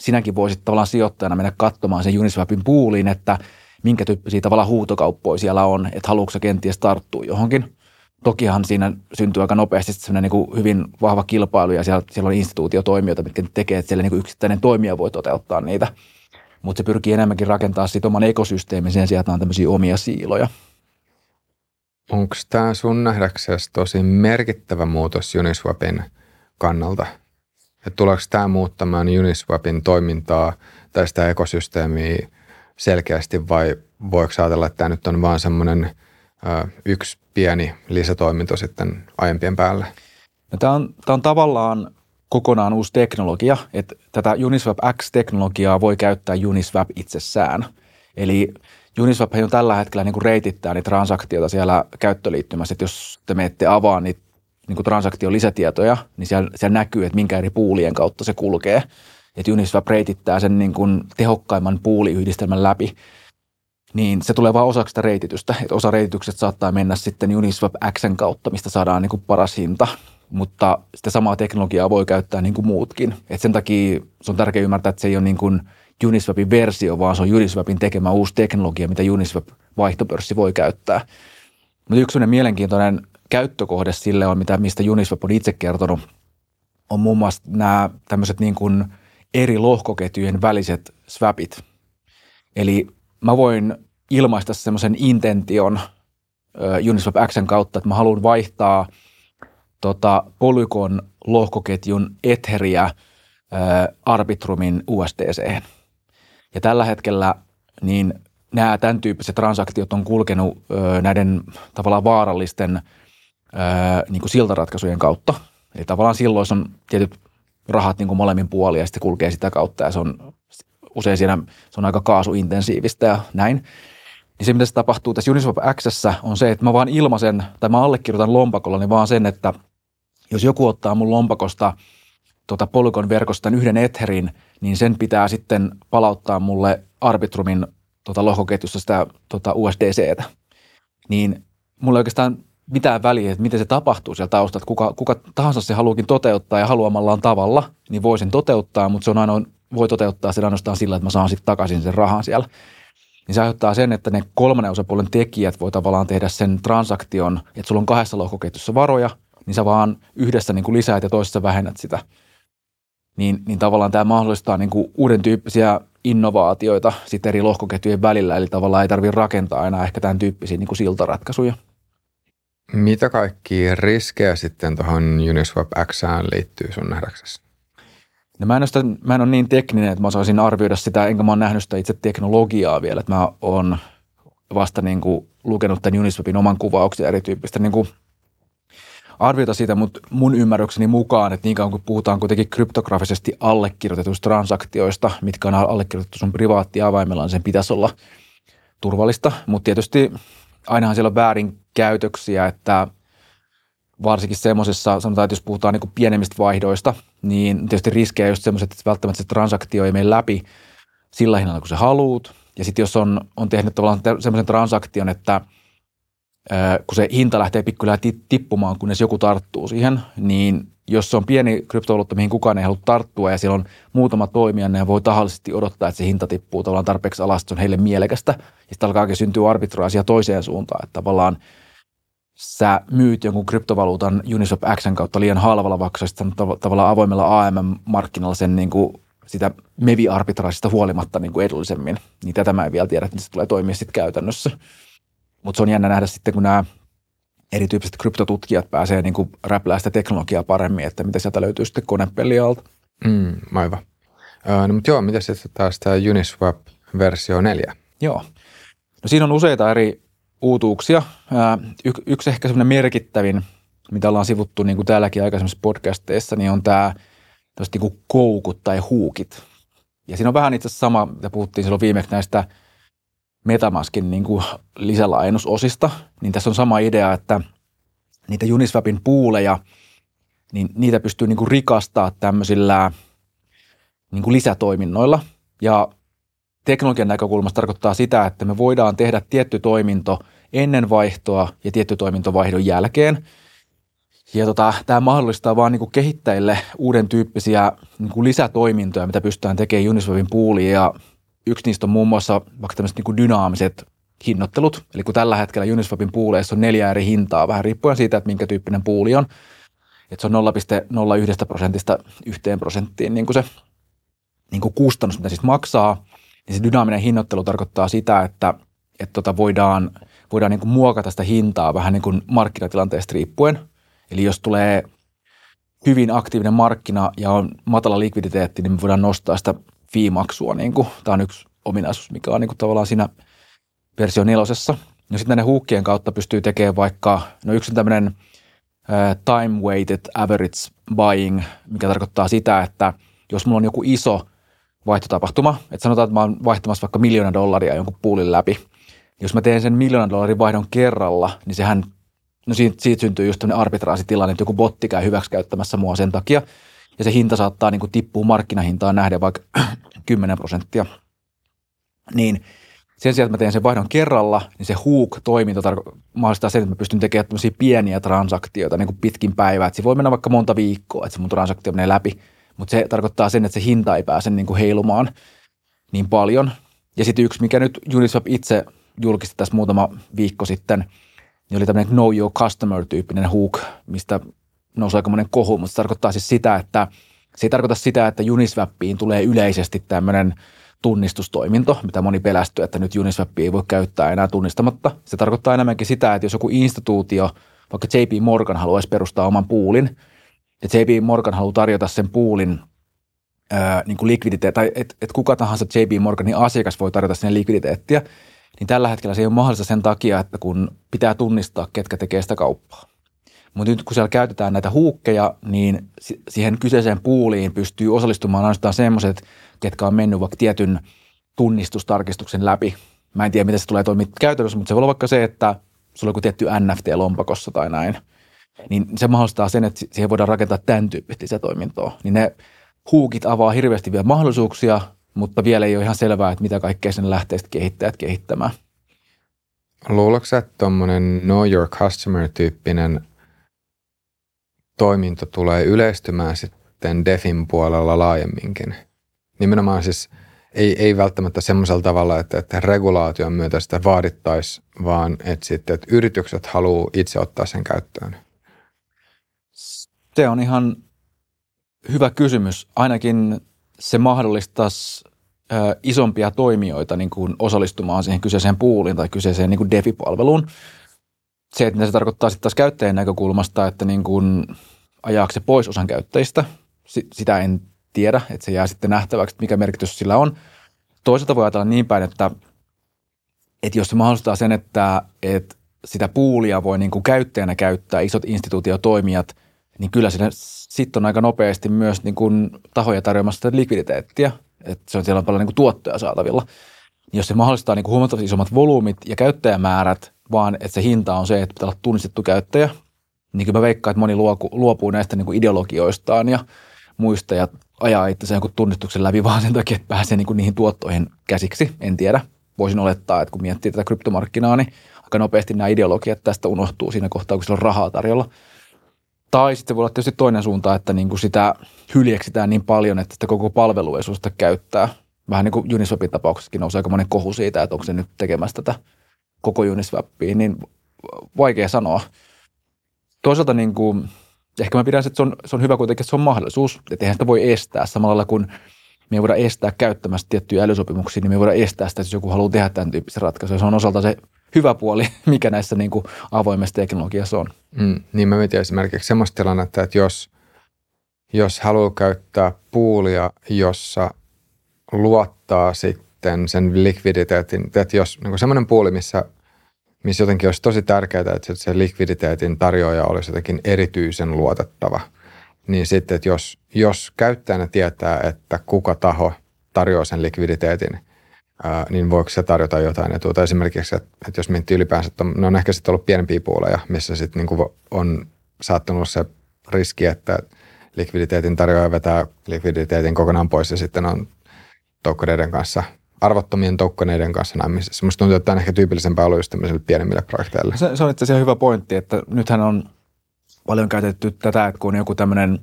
sinäkin voisit tavallaan sijoittajana mennä katsomaan sen Uniswapin puuliin, että minkä tyyppisiä tavallaan huutokauppoja siellä on, että haluatko kenties tarttua johonkin. Tokihan siinä syntyy aika nopeasti sellainen niin hyvin vahva kilpailu ja siellä, siellä on instituutiotoimijoita, mitkä tekee, että siellä niin kuin yksittäinen toimija voi toteuttaa niitä – mutta se pyrkii enemmänkin rakentaa sit oman ekosysteemin sen sijaan, että on tämmöisiä omia siiloja. Onko tämä sun nähdäksesi tosi merkittävä muutos Uniswapin kannalta? Et tuleeko tämä muuttamaan Uniswapin toimintaa tai sitä ekosysteemiä selkeästi vai voiko ajatella, että tämä nyt on vaan semmoinen yksi pieni lisätoiminto sitten aiempien päälle? No, tämä, on, tämä on tavallaan kokonaan uusi teknologia, että tätä Uniswap X-teknologiaa voi käyttää Uniswap itsessään. Eli Uniswap on tällä hetkellä niin kuin reitittää niitä transaktioita siellä käyttöliittymässä, että jos te menette avaa niitä niin kuin transaktion lisätietoja, niin siellä, siellä näkyy, että minkä eri puulien kautta se kulkee. Että Uniswap reitittää sen niin kuin tehokkaimman puuliyhdistelmän läpi, niin se tulee vain osaksi sitä reititystä. Että osa reititykset saattaa mennä sitten Uniswap Xn kautta, mistä saadaan niin kuin paras hinta mutta sitä samaa teknologiaa voi käyttää niin kuin muutkin. Et sen takia se on tärkeää ymmärtää, että se ei ole niin kuin Uniswapin versio, vaan se on Uniswapin tekemä uusi teknologia, mitä Uniswap vaihtopörssi voi käyttää. Mutta yksi mielenkiintoinen käyttökohde sille on, mitä, mistä Uniswap on itse kertonut, on muun muassa nämä tämmöiset niin kuin eri lohkoketjujen väliset swapit. Eli mä voin ilmaista semmoisen intention Uniswap Xn kautta, että mä haluan vaihtaa – tota, Polygon lohkoketjun Etheriä Arbitrumin USDC. Ja tällä hetkellä niin nämä tämän tyyppiset transaktiot on kulkenut näiden tavallaan vaarallisten ö, niin kuin siltaratkaisujen kautta. Eli tavallaan silloin on tietyt rahat niin kuin molemmin puolin ja sitten kulkee sitä kautta ja se on usein siinä, se on aika kaasuintensiivistä ja näin. Niin se, mitä se tapahtuu tässä Uniswap X on se, että mä vaan ilmaisen tai mä allekirjoitan lompakolla niin vaan sen, että – jos joku ottaa mun lompakosta tota Polygon verkosta yhden Etherin, niin sen pitää sitten palauttaa mulle Arbitrumin tota lohkoketjussa sitä tota USDCtä. Niin mulla ei oikeastaan mitään väliä, että miten se tapahtuu siellä taustalla. Kuka, kuka tahansa se haluukin toteuttaa ja haluamallaan tavalla, niin voi sen toteuttaa, mutta se on ainoa, voi toteuttaa sen ainoastaan sillä, että mä saan sitten takaisin sen rahan siellä. Niin se aiheuttaa sen, että ne kolmannen osapuolen tekijät voi tavallaan tehdä sen transaktion, että sulla on kahdessa lohkoketjussa varoja – niin sä vaan yhdessä niin kuin lisäät ja toisessa vähennät sitä. Niin, niin tavallaan tämä mahdollistaa niin kuin uuden tyyppisiä innovaatioita sitten eri lohkoketjujen välillä, eli tavallaan ei tarvitse rakentaa enää ehkä tämän tyyppisiä niin kuin siltaratkaisuja. Mitä kaikki riskejä sitten tuohon Uniswap Xään liittyy sun nähdäksesi? No mä, en sitä, mä en ole niin tekninen, että mä osaisin arvioida sitä, enkä mä ole nähnyt sitä itse teknologiaa vielä, että mä oon vasta niin kuin lukenut tämän Uniswapin oman kuvauksen erityyppistä niin kuin arviota siitä, mutta mun ymmärrykseni mukaan, että niin kauan kuin puhutaan kuitenkin kryptografisesti allekirjoitetuista transaktioista, mitkä on allekirjoitettu sun privaatti avaimella, niin sen pitäisi olla turvallista. Mutta tietysti ainahan siellä on väärin käytöksiä, että varsinkin semmoisessa, sanotaan, että jos puhutaan niin kuin pienemmistä vaihdoista, niin tietysti riskejä just semmoiset, että välttämättä se transaktio ei mene läpi sillä hinnalla, kun sä haluut. Ja sitten jos on, on tehnyt tavallaan semmoisen transaktion, että kun se hinta lähtee pikkuhiljaa tippumaan, kunnes joku tarttuu siihen, niin jos se on pieni kryptovaluutta, mihin kukaan ei halua tarttua ja siellä on muutama toimija, niin voi tahallisesti odottaa, että se hinta tippuu tavallaan tarpeeksi alas, että se on heille mielekästä. Ja sitten alkaakin syntyä arbitraasia toiseen suuntaan, että tavallaan sä myyt jonkun kryptovaluutan Uniswap Xn kautta liian halvalla, vaikka sä tav- tavallaan avoimella AMM-markkinalla sen niin kuin sitä mevi-arbitraasista huolimatta niin kuin edullisemmin. Niin tätä mä en vielä tiedä, että se tulee toimia sitten käytännössä. Mutta se on jännä nähdä sitten, kun nämä erityyppiset kryptotutkijat pääsee niin kuin räplää sitä teknologiaa paremmin, että mitä sieltä löytyy sitten konepelialta. Mm, aivan. no, mutta joo, mitä sitten taas tämä Uniswap versio 4? Joo. No siinä on useita eri uutuuksia. Y- yksi ehkä semmoinen merkittävin, mitä ollaan sivuttu niin kuin täälläkin aikaisemmissa podcasteissa, niin on tämä niin kuin koukut tai huukit. Ja siinä on vähän itse asiassa sama, mitä puhuttiin silloin viimeksi näistä Metamaskin niin kuin lisälaajennusosista, niin tässä on sama idea, että niitä Uniswapin puuleja, niin niitä pystyy niin kuin rikastaa tämmöisillä niin kuin lisätoiminnoilla. Ja teknologian näkökulmasta tarkoittaa sitä, että me voidaan tehdä tietty toiminto ennen vaihtoa ja tietty toiminto vaihdon jälkeen. Ja tota, tämä mahdollistaa vaan niin kehittäjille uuden tyyppisiä niin kuin lisätoimintoja, mitä pystytään tekemään Uniswapin puuliin. Ja yksi niistä on muun muassa vaikka tämmöiset niin dynaamiset hinnoittelut. Eli kun tällä hetkellä Uniswapin puuleissa on neljä eri hintaa, vähän riippuen siitä, että minkä tyyppinen puuli on. Että se on 0,01 prosentista yhteen prosenttiin niin kuin se niin kuin kustannus, mitä siis maksaa. Niin se dynaaminen hinnoittelu tarkoittaa sitä, että, että tota voidaan, voidaan niin kuin muokata sitä hintaa vähän niin kuin markkinatilanteesta riippuen. Eli jos tulee hyvin aktiivinen markkina ja on matala likviditeetti, niin me voidaan nostaa sitä fee-maksua. Niin kuin, tämä on yksi ominaisuus, mikä on niin kuin tavallaan siinä versio nelosessa. Ja sitten näiden huukkien kautta pystyy tekemään vaikka, no yksi on tämmöinen time-weighted average buying, mikä tarkoittaa sitä, että jos mulla on joku iso vaihtotapahtuma, että sanotaan, että mä oon vaihtamassa vaikka miljoona dollaria jonkun puulin läpi, jos mä teen sen miljoonan dollarin vaihdon kerralla, niin sehän, no siitä, siitä syntyy just tämmöinen arbitraasitilanne, että joku botti käy hyväksikäyttämässä mua sen takia, ja se hinta saattaa niin kuin tippua markkinahintaan nähden vaikka [clears throat] 10 prosenttia. Niin sen sijaan, että mä teen sen vaihdon kerralla, niin se hook-toiminta tarko- mahdollistaa sen, että mä pystyn tekemään tämmöisiä pieniä transaktioita niin kuin pitkin päivää. Että se voi mennä vaikka monta viikkoa, että se mun transaktio menee läpi, mutta se tarkoittaa sen, että se hinta ei pääse niin kuin heilumaan niin paljon. Ja sitten yksi, mikä nyt Uniswap itse julkisti tässä muutama viikko sitten, niin oli tämmöinen Know Your Customer-tyyppinen hook, mistä nousi aikamoinen kohu, mutta se tarkoittaa siis sitä, että se ei tarkoita sitä, että Uniswapiin tulee yleisesti tämmöinen tunnistustoiminto, mitä moni pelästyy, että nyt Uniswapia ei voi käyttää enää tunnistamatta. Se tarkoittaa enemmänkin sitä, että jos joku instituutio, vaikka JP Morgan haluaisi perustaa oman puulin, ja JP Morgan haluaa tarjota sen puulin niin kuin likviditeettiä, tai että et kuka tahansa JP Morganin asiakas voi tarjota sen likviditeettiä, niin tällä hetkellä se ei ole mahdollista sen takia, että kun pitää tunnistaa, ketkä tekee sitä kauppaa. Mutta nyt kun siellä käytetään näitä huukkeja, niin siihen kyseiseen puuliin pystyy osallistumaan ainoastaan semmoiset, ketkä on mennyt vaikka tietyn tunnistustarkistuksen läpi. Mä en tiedä, miten se tulee toimia käytännössä, mutta se voi olla vaikka se, että sulla on joku tietty NFT lompakossa tai näin. Niin se mahdollistaa sen, että siihen voidaan rakentaa tämän tyyppistä toimintoa. Niin ne huukit avaa hirveästi vielä mahdollisuuksia, mutta vielä ei ole ihan selvää, että mitä kaikkea sen lähtee kehittäjät kehittämään. Luuletko että tuommoinen Know Your Customer-tyyppinen toiminta tulee yleistymään sitten DeFin puolella laajemminkin? Nimenomaan siis ei, ei välttämättä semmoisella tavalla, että, että regulaation myötä sitä vaadittaisi, vaan että sitten että yritykset haluaa itse ottaa sen käyttöön. Se on ihan hyvä kysymys. Ainakin se mahdollistaisi ö, isompia toimijoita niin kuin osallistumaan siihen kyseiseen puuliin tai kyseiseen niin kuin DeFi-palveluun. Se, että se tarkoittaa sitten taas käyttäjän näkökulmasta, että niin kuin ajaako se pois osan käyttäjistä, sitä en tiedä, että se jää sitten nähtäväksi, mikä merkitys sillä on. Toisaalta voi ajatella niin päin, että, että jos se mahdollistaa sen, että, että sitä puulia voi niin kuin käyttäjänä käyttää isot instituutiotoimijat, niin kyllä siinä sitten on aika nopeasti myös niin kuin tahoja tarjoamassa likviditeettiä, että se on siellä on paljon niin kuin tuottoja saatavilla. Jos se mahdollistaa niin kuin huomattavasti isommat volyymit ja käyttäjämäärät, vaan että se hinta on se, että pitää olla tunnistettu käyttäjä. Niin kuin mä veikkaan, että moni luopuu, luopuu näistä niin kuin ideologioistaan ja muista ja ajaa itse jonkun tunnistuksen läpi vaan sen takia, että pääsee niin kuin niihin tuottoihin käsiksi. En tiedä. Voisin olettaa, että kun miettii tätä kryptomarkkinaa, niin aika nopeasti nämä ideologiat tästä unohtuu siinä kohtaa, kun sillä on rahaa tarjolla. Tai sitten voi olla tietysti toinen suunta, että niin kuin sitä hyljeksitään niin paljon, että sitä koko palvelu ei suosta käyttää. Vähän niin kuin Uniswapin tapauksessakin nousee aika monen kohu siitä, että onko se nyt tekemässä tätä koko Uniswapia, niin vaikea sanoa. Toisaalta niin kuin, ehkä mä pidän, että se on, se on hyvä kuitenkin, että se on mahdollisuus, että eihän sitä voi estää samalla kun me ei voida estää käyttämästä tiettyjä älysopimuksia, niin me ei voida estää sitä, jos joku haluaa tehdä tämän tyyppisen ratkaisun. Se on osalta se hyvä puoli, [laughs] mikä näissä niin kuin avoimessa teknologiassa on. Mm, niin mä mietin esimerkiksi semmoista tilannetta, että jos, jos haluaa käyttää puulia, jossa luottaa sitten sen likviditeetin, että jos niin semmoinen puuli, missä, missä jotenkin olisi tosi tärkeää, että se likviditeetin tarjoaja olisi jotenkin erityisen luotettava, niin sitten, että jos, jos käyttäjänä tietää, että kuka taho tarjoaa sen likviditeetin – niin voiko se tarjota jotain etua. Tai esimerkiksi, että, että jos miettii ylipäänsä, että ne on ehkä sitten ollut pienempiä puoleja, missä sitten niin on saattanut se riski, että likviditeetin tarjoaja vetää likviditeetin kokonaan pois ja sitten on toukkoneiden kanssa arvottomien toukkoneiden kanssa nämmisissä. Musta tuntuu, että tämä on ehkä tyypillisempää ollut just tämmöisille pienemmille projekteille. Se, se on itse asiassa hyvä pointti, että nythän on paljon käytetty tätä, että kun joku tämmöinen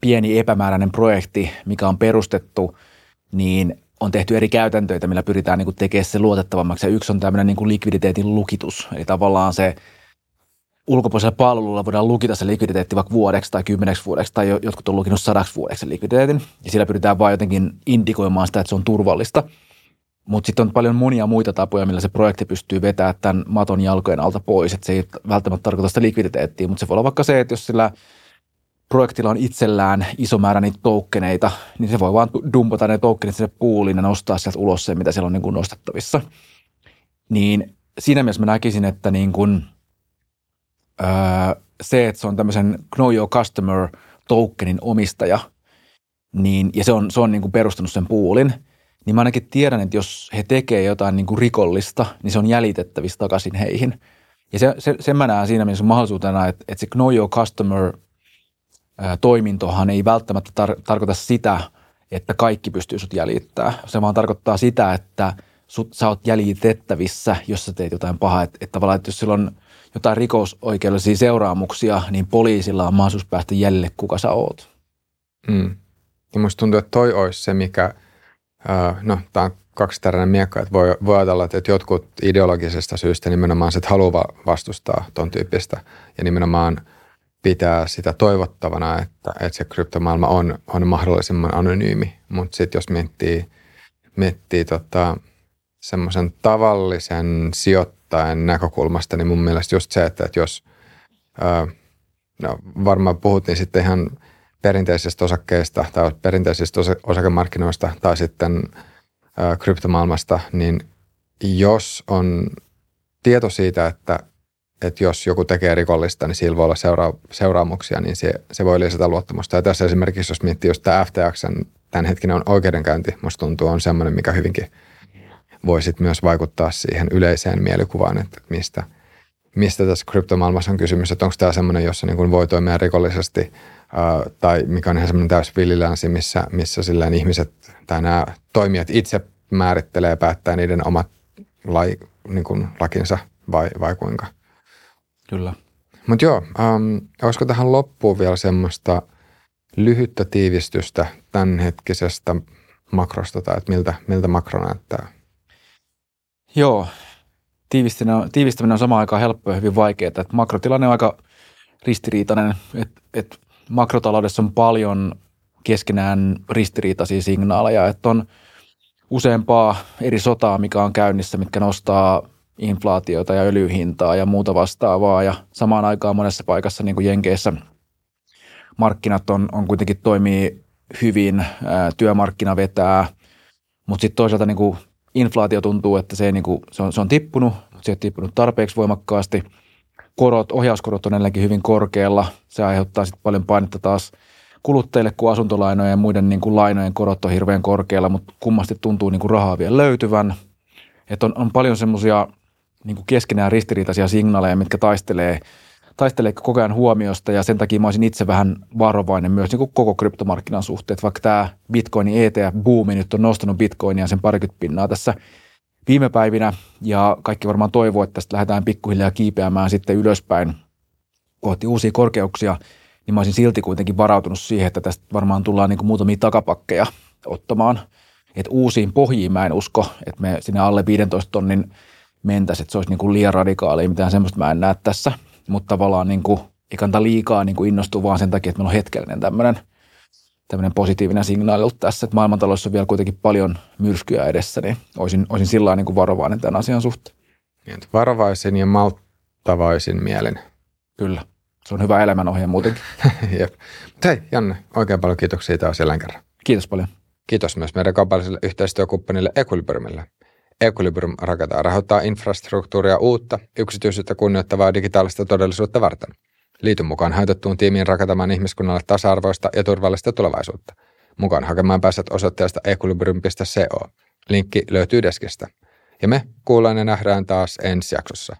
pieni epämääräinen projekti, mikä on perustettu, niin on tehty eri käytäntöitä, millä pyritään niin kuin tekemään se luotettavammaksi. Ja yksi on tämmöinen niin kuin likviditeetin lukitus. Eli tavallaan se ulkopuolisella palvelulla voidaan lukita se likviditeetti vaikka vuodeksi tai kymmeneksi vuodeksi tai jotkut on lukinut sadaksi vuodeksi sen likviditeetin. Ja sillä pyritään vain jotenkin indikoimaan sitä, että se on turvallista. Mutta sitten on paljon monia muita tapoja, millä se projekti pystyy vetämään tämän maton jalkojen alta pois. Että se ei välttämättä tarkoita sitä likviditeettiä, mutta se voi olla vaikka se, että jos sillä – projektilla on itsellään iso määrä niitä toukkeneita, niin se voi vaan dumpata ne toukkenit sinne puuliin ja nostaa sieltä ulos se, mitä siellä on niin kuin nostettavissa. Niin siinä mielessä mä näkisin, että niin kuin, öö, se, että se on tämmöisen Know Your Customer tokenin omistaja, niin, ja se on, se on niin kuin perustanut sen puulin, niin mä ainakin tiedän, että jos he tekee jotain niin kuin rikollista, niin se on jäljitettävissä takaisin heihin. Ja se, se, sen mä näen siinä mielessä mahdollisuutena, että, että se Know Your Customer – toimintohan ei välttämättä tar- tarkoita sitä, että kaikki pystyy sut jäljittämään. Se vaan tarkoittaa sitä, että sut, sä oot jäljitettävissä, jos sä teet jotain pahaa. Että et tavallaan, että jos sillä on jotain rikosoikeudellisia seuraamuksia, niin poliisilla on mahdollisuus päästä jäljelle, kuka sä oot. Mm. Ja musta tuntuu, että toi olisi se, mikä, äh, no tämä on kaksiteräinen miekka, että voi, voi ajatella, että jotkut ideologisesta syystä nimenomaan sit haluaa vastustaa ton tyyppistä ja nimenomaan – pitää sitä toivottavana, että, että se kryptomaailma on, on mahdollisimman anonyymi. Mutta sitten jos miettii, miettii tota, semmoisen tavallisen sijoittajan näkökulmasta, niin mun mielestä just se, että, että jos, ää, no varmaan puhuttiin sitten ihan perinteisistä osakkeista tai perinteisistä osakemarkkinoista tai sitten ää, kryptomaailmasta, niin jos on tieto siitä, että että jos joku tekee rikollista, niin sillä voi olla seura- seuraamuksia, niin se, se voi lisätä luottamusta. Ja tässä esimerkiksi, jos miettii just tämä FTXn tämänhetkinen oikeudenkäynti, musta tuntuu on semmoinen, mikä hyvinkin voi sitten myös vaikuttaa siihen yleiseen mielikuvaan, että mistä, mistä tässä kryptomaailmassa on kysymys, että onko tämä semmoinen, jossa niin voi toimia rikollisesti uh, tai mikä on ihan semmoinen täys villilänsi, missä, missä silleen ihmiset tai nämä toimijat itse määrittelee ja päättää niiden omat lai, niin kuin lakinsa vai, vai kuinka – Kyllä. Mutta joo, um, olisiko tähän loppuun vielä semmoista lyhyttä tiivistystä tämänhetkisestä makrosta tai että miltä, miltä makro näyttää? Joo, tiivistäminen on, tiivistäminen on samaan aikaan helppoa ja hyvin vaikeaa. Että makrotilanne on aika ristiriitainen, että, että makrotaloudessa on paljon keskenään ristiriitaisia signaaleja, että on useampaa eri sotaa, mikä on käynnissä, mitkä nostaa inflaatiota ja öljyhintaa ja muuta vastaavaa. Ja samaan aikaan monessa paikassa, niin kuin Jenkeissä, markkinat on, on kuitenkin toimii hyvin, ää, työmarkkina vetää, mutta sitten toisaalta niin kuin inflaatio tuntuu, että se, ei, niin kuin, se, on, se on tippunut, mutta se ei tippunut tarpeeksi voimakkaasti. Korot, ohjauskorot on edelleenkin hyvin korkealla. Se aiheuttaa sitten paljon painetta taas kuluttajille, kun asuntolainojen ja muiden niin kuin lainojen korot on hirveän korkealla, mutta kummasti tuntuu niin kuin rahaa vielä löytyvän. Että on, on paljon semmoisia niin kuin keskenään ristiriitaisia signaaleja, mitkä taistelee, taistelee koko ajan huomiosta ja sen takia mä olisin itse vähän varovainen myös niin kuin koko kryptomarkkinan suhteen. Vaikka tämä Bitcoinin ETF-buumi nyt on nostanut Bitcoinia sen parikymmentä pinnaa tässä viime päivinä ja kaikki varmaan toivoo, että tästä lähdetään pikkuhiljaa kiipeämään sitten ylöspäin kohti uusia korkeuksia, niin mä olisin silti kuitenkin varautunut siihen, että tästä varmaan tullaan niin kuin muutamia takapakkeja ottamaan. Että uusiin pohjiin mä en usko, että me sinne alle 15 tonnin mentäisiin, että se olisi niin kuin liian radikaalia, mitään semmoista mä en näe tässä. Mutta tavallaan niin kuin, ei kannata liikaa niin kuin innostua vaan sen takia, että meillä on hetkellinen tämmöinen – tämmöinen positiivinen signaali ollut tässä, että maailmantaloudessa on vielä kuitenkin paljon myrskyä edessä, niin olisin, olisin sillä niin kuin varovainen tämän asian suhteen. Niin, varovaisin ja malttavaisin mielin. Kyllä. Se on hyvä elämänohje muutenkin. [laughs] Jep. Mutta hei, Janne, oikein paljon kiitoksia taas jälleen kerran. Kiitos paljon. Kiitos myös meidän kaupalliselle yhteistyökumppanille Equilibriumille. Equilibrium rakentaa rahoittaa infrastruktuuria uutta, yksityisyyttä kunnioittavaa digitaalista todellisuutta varten – Liity mukaan haitattuun tiimiin rakentamaan ihmiskunnalle tasa-arvoista ja turvallista tulevaisuutta. Mukaan hakemaan pääset osoitteesta equilibrium.co. Linkki löytyy deskistä. Ja me kuullaan ja nähdään taas ensi jaksossa.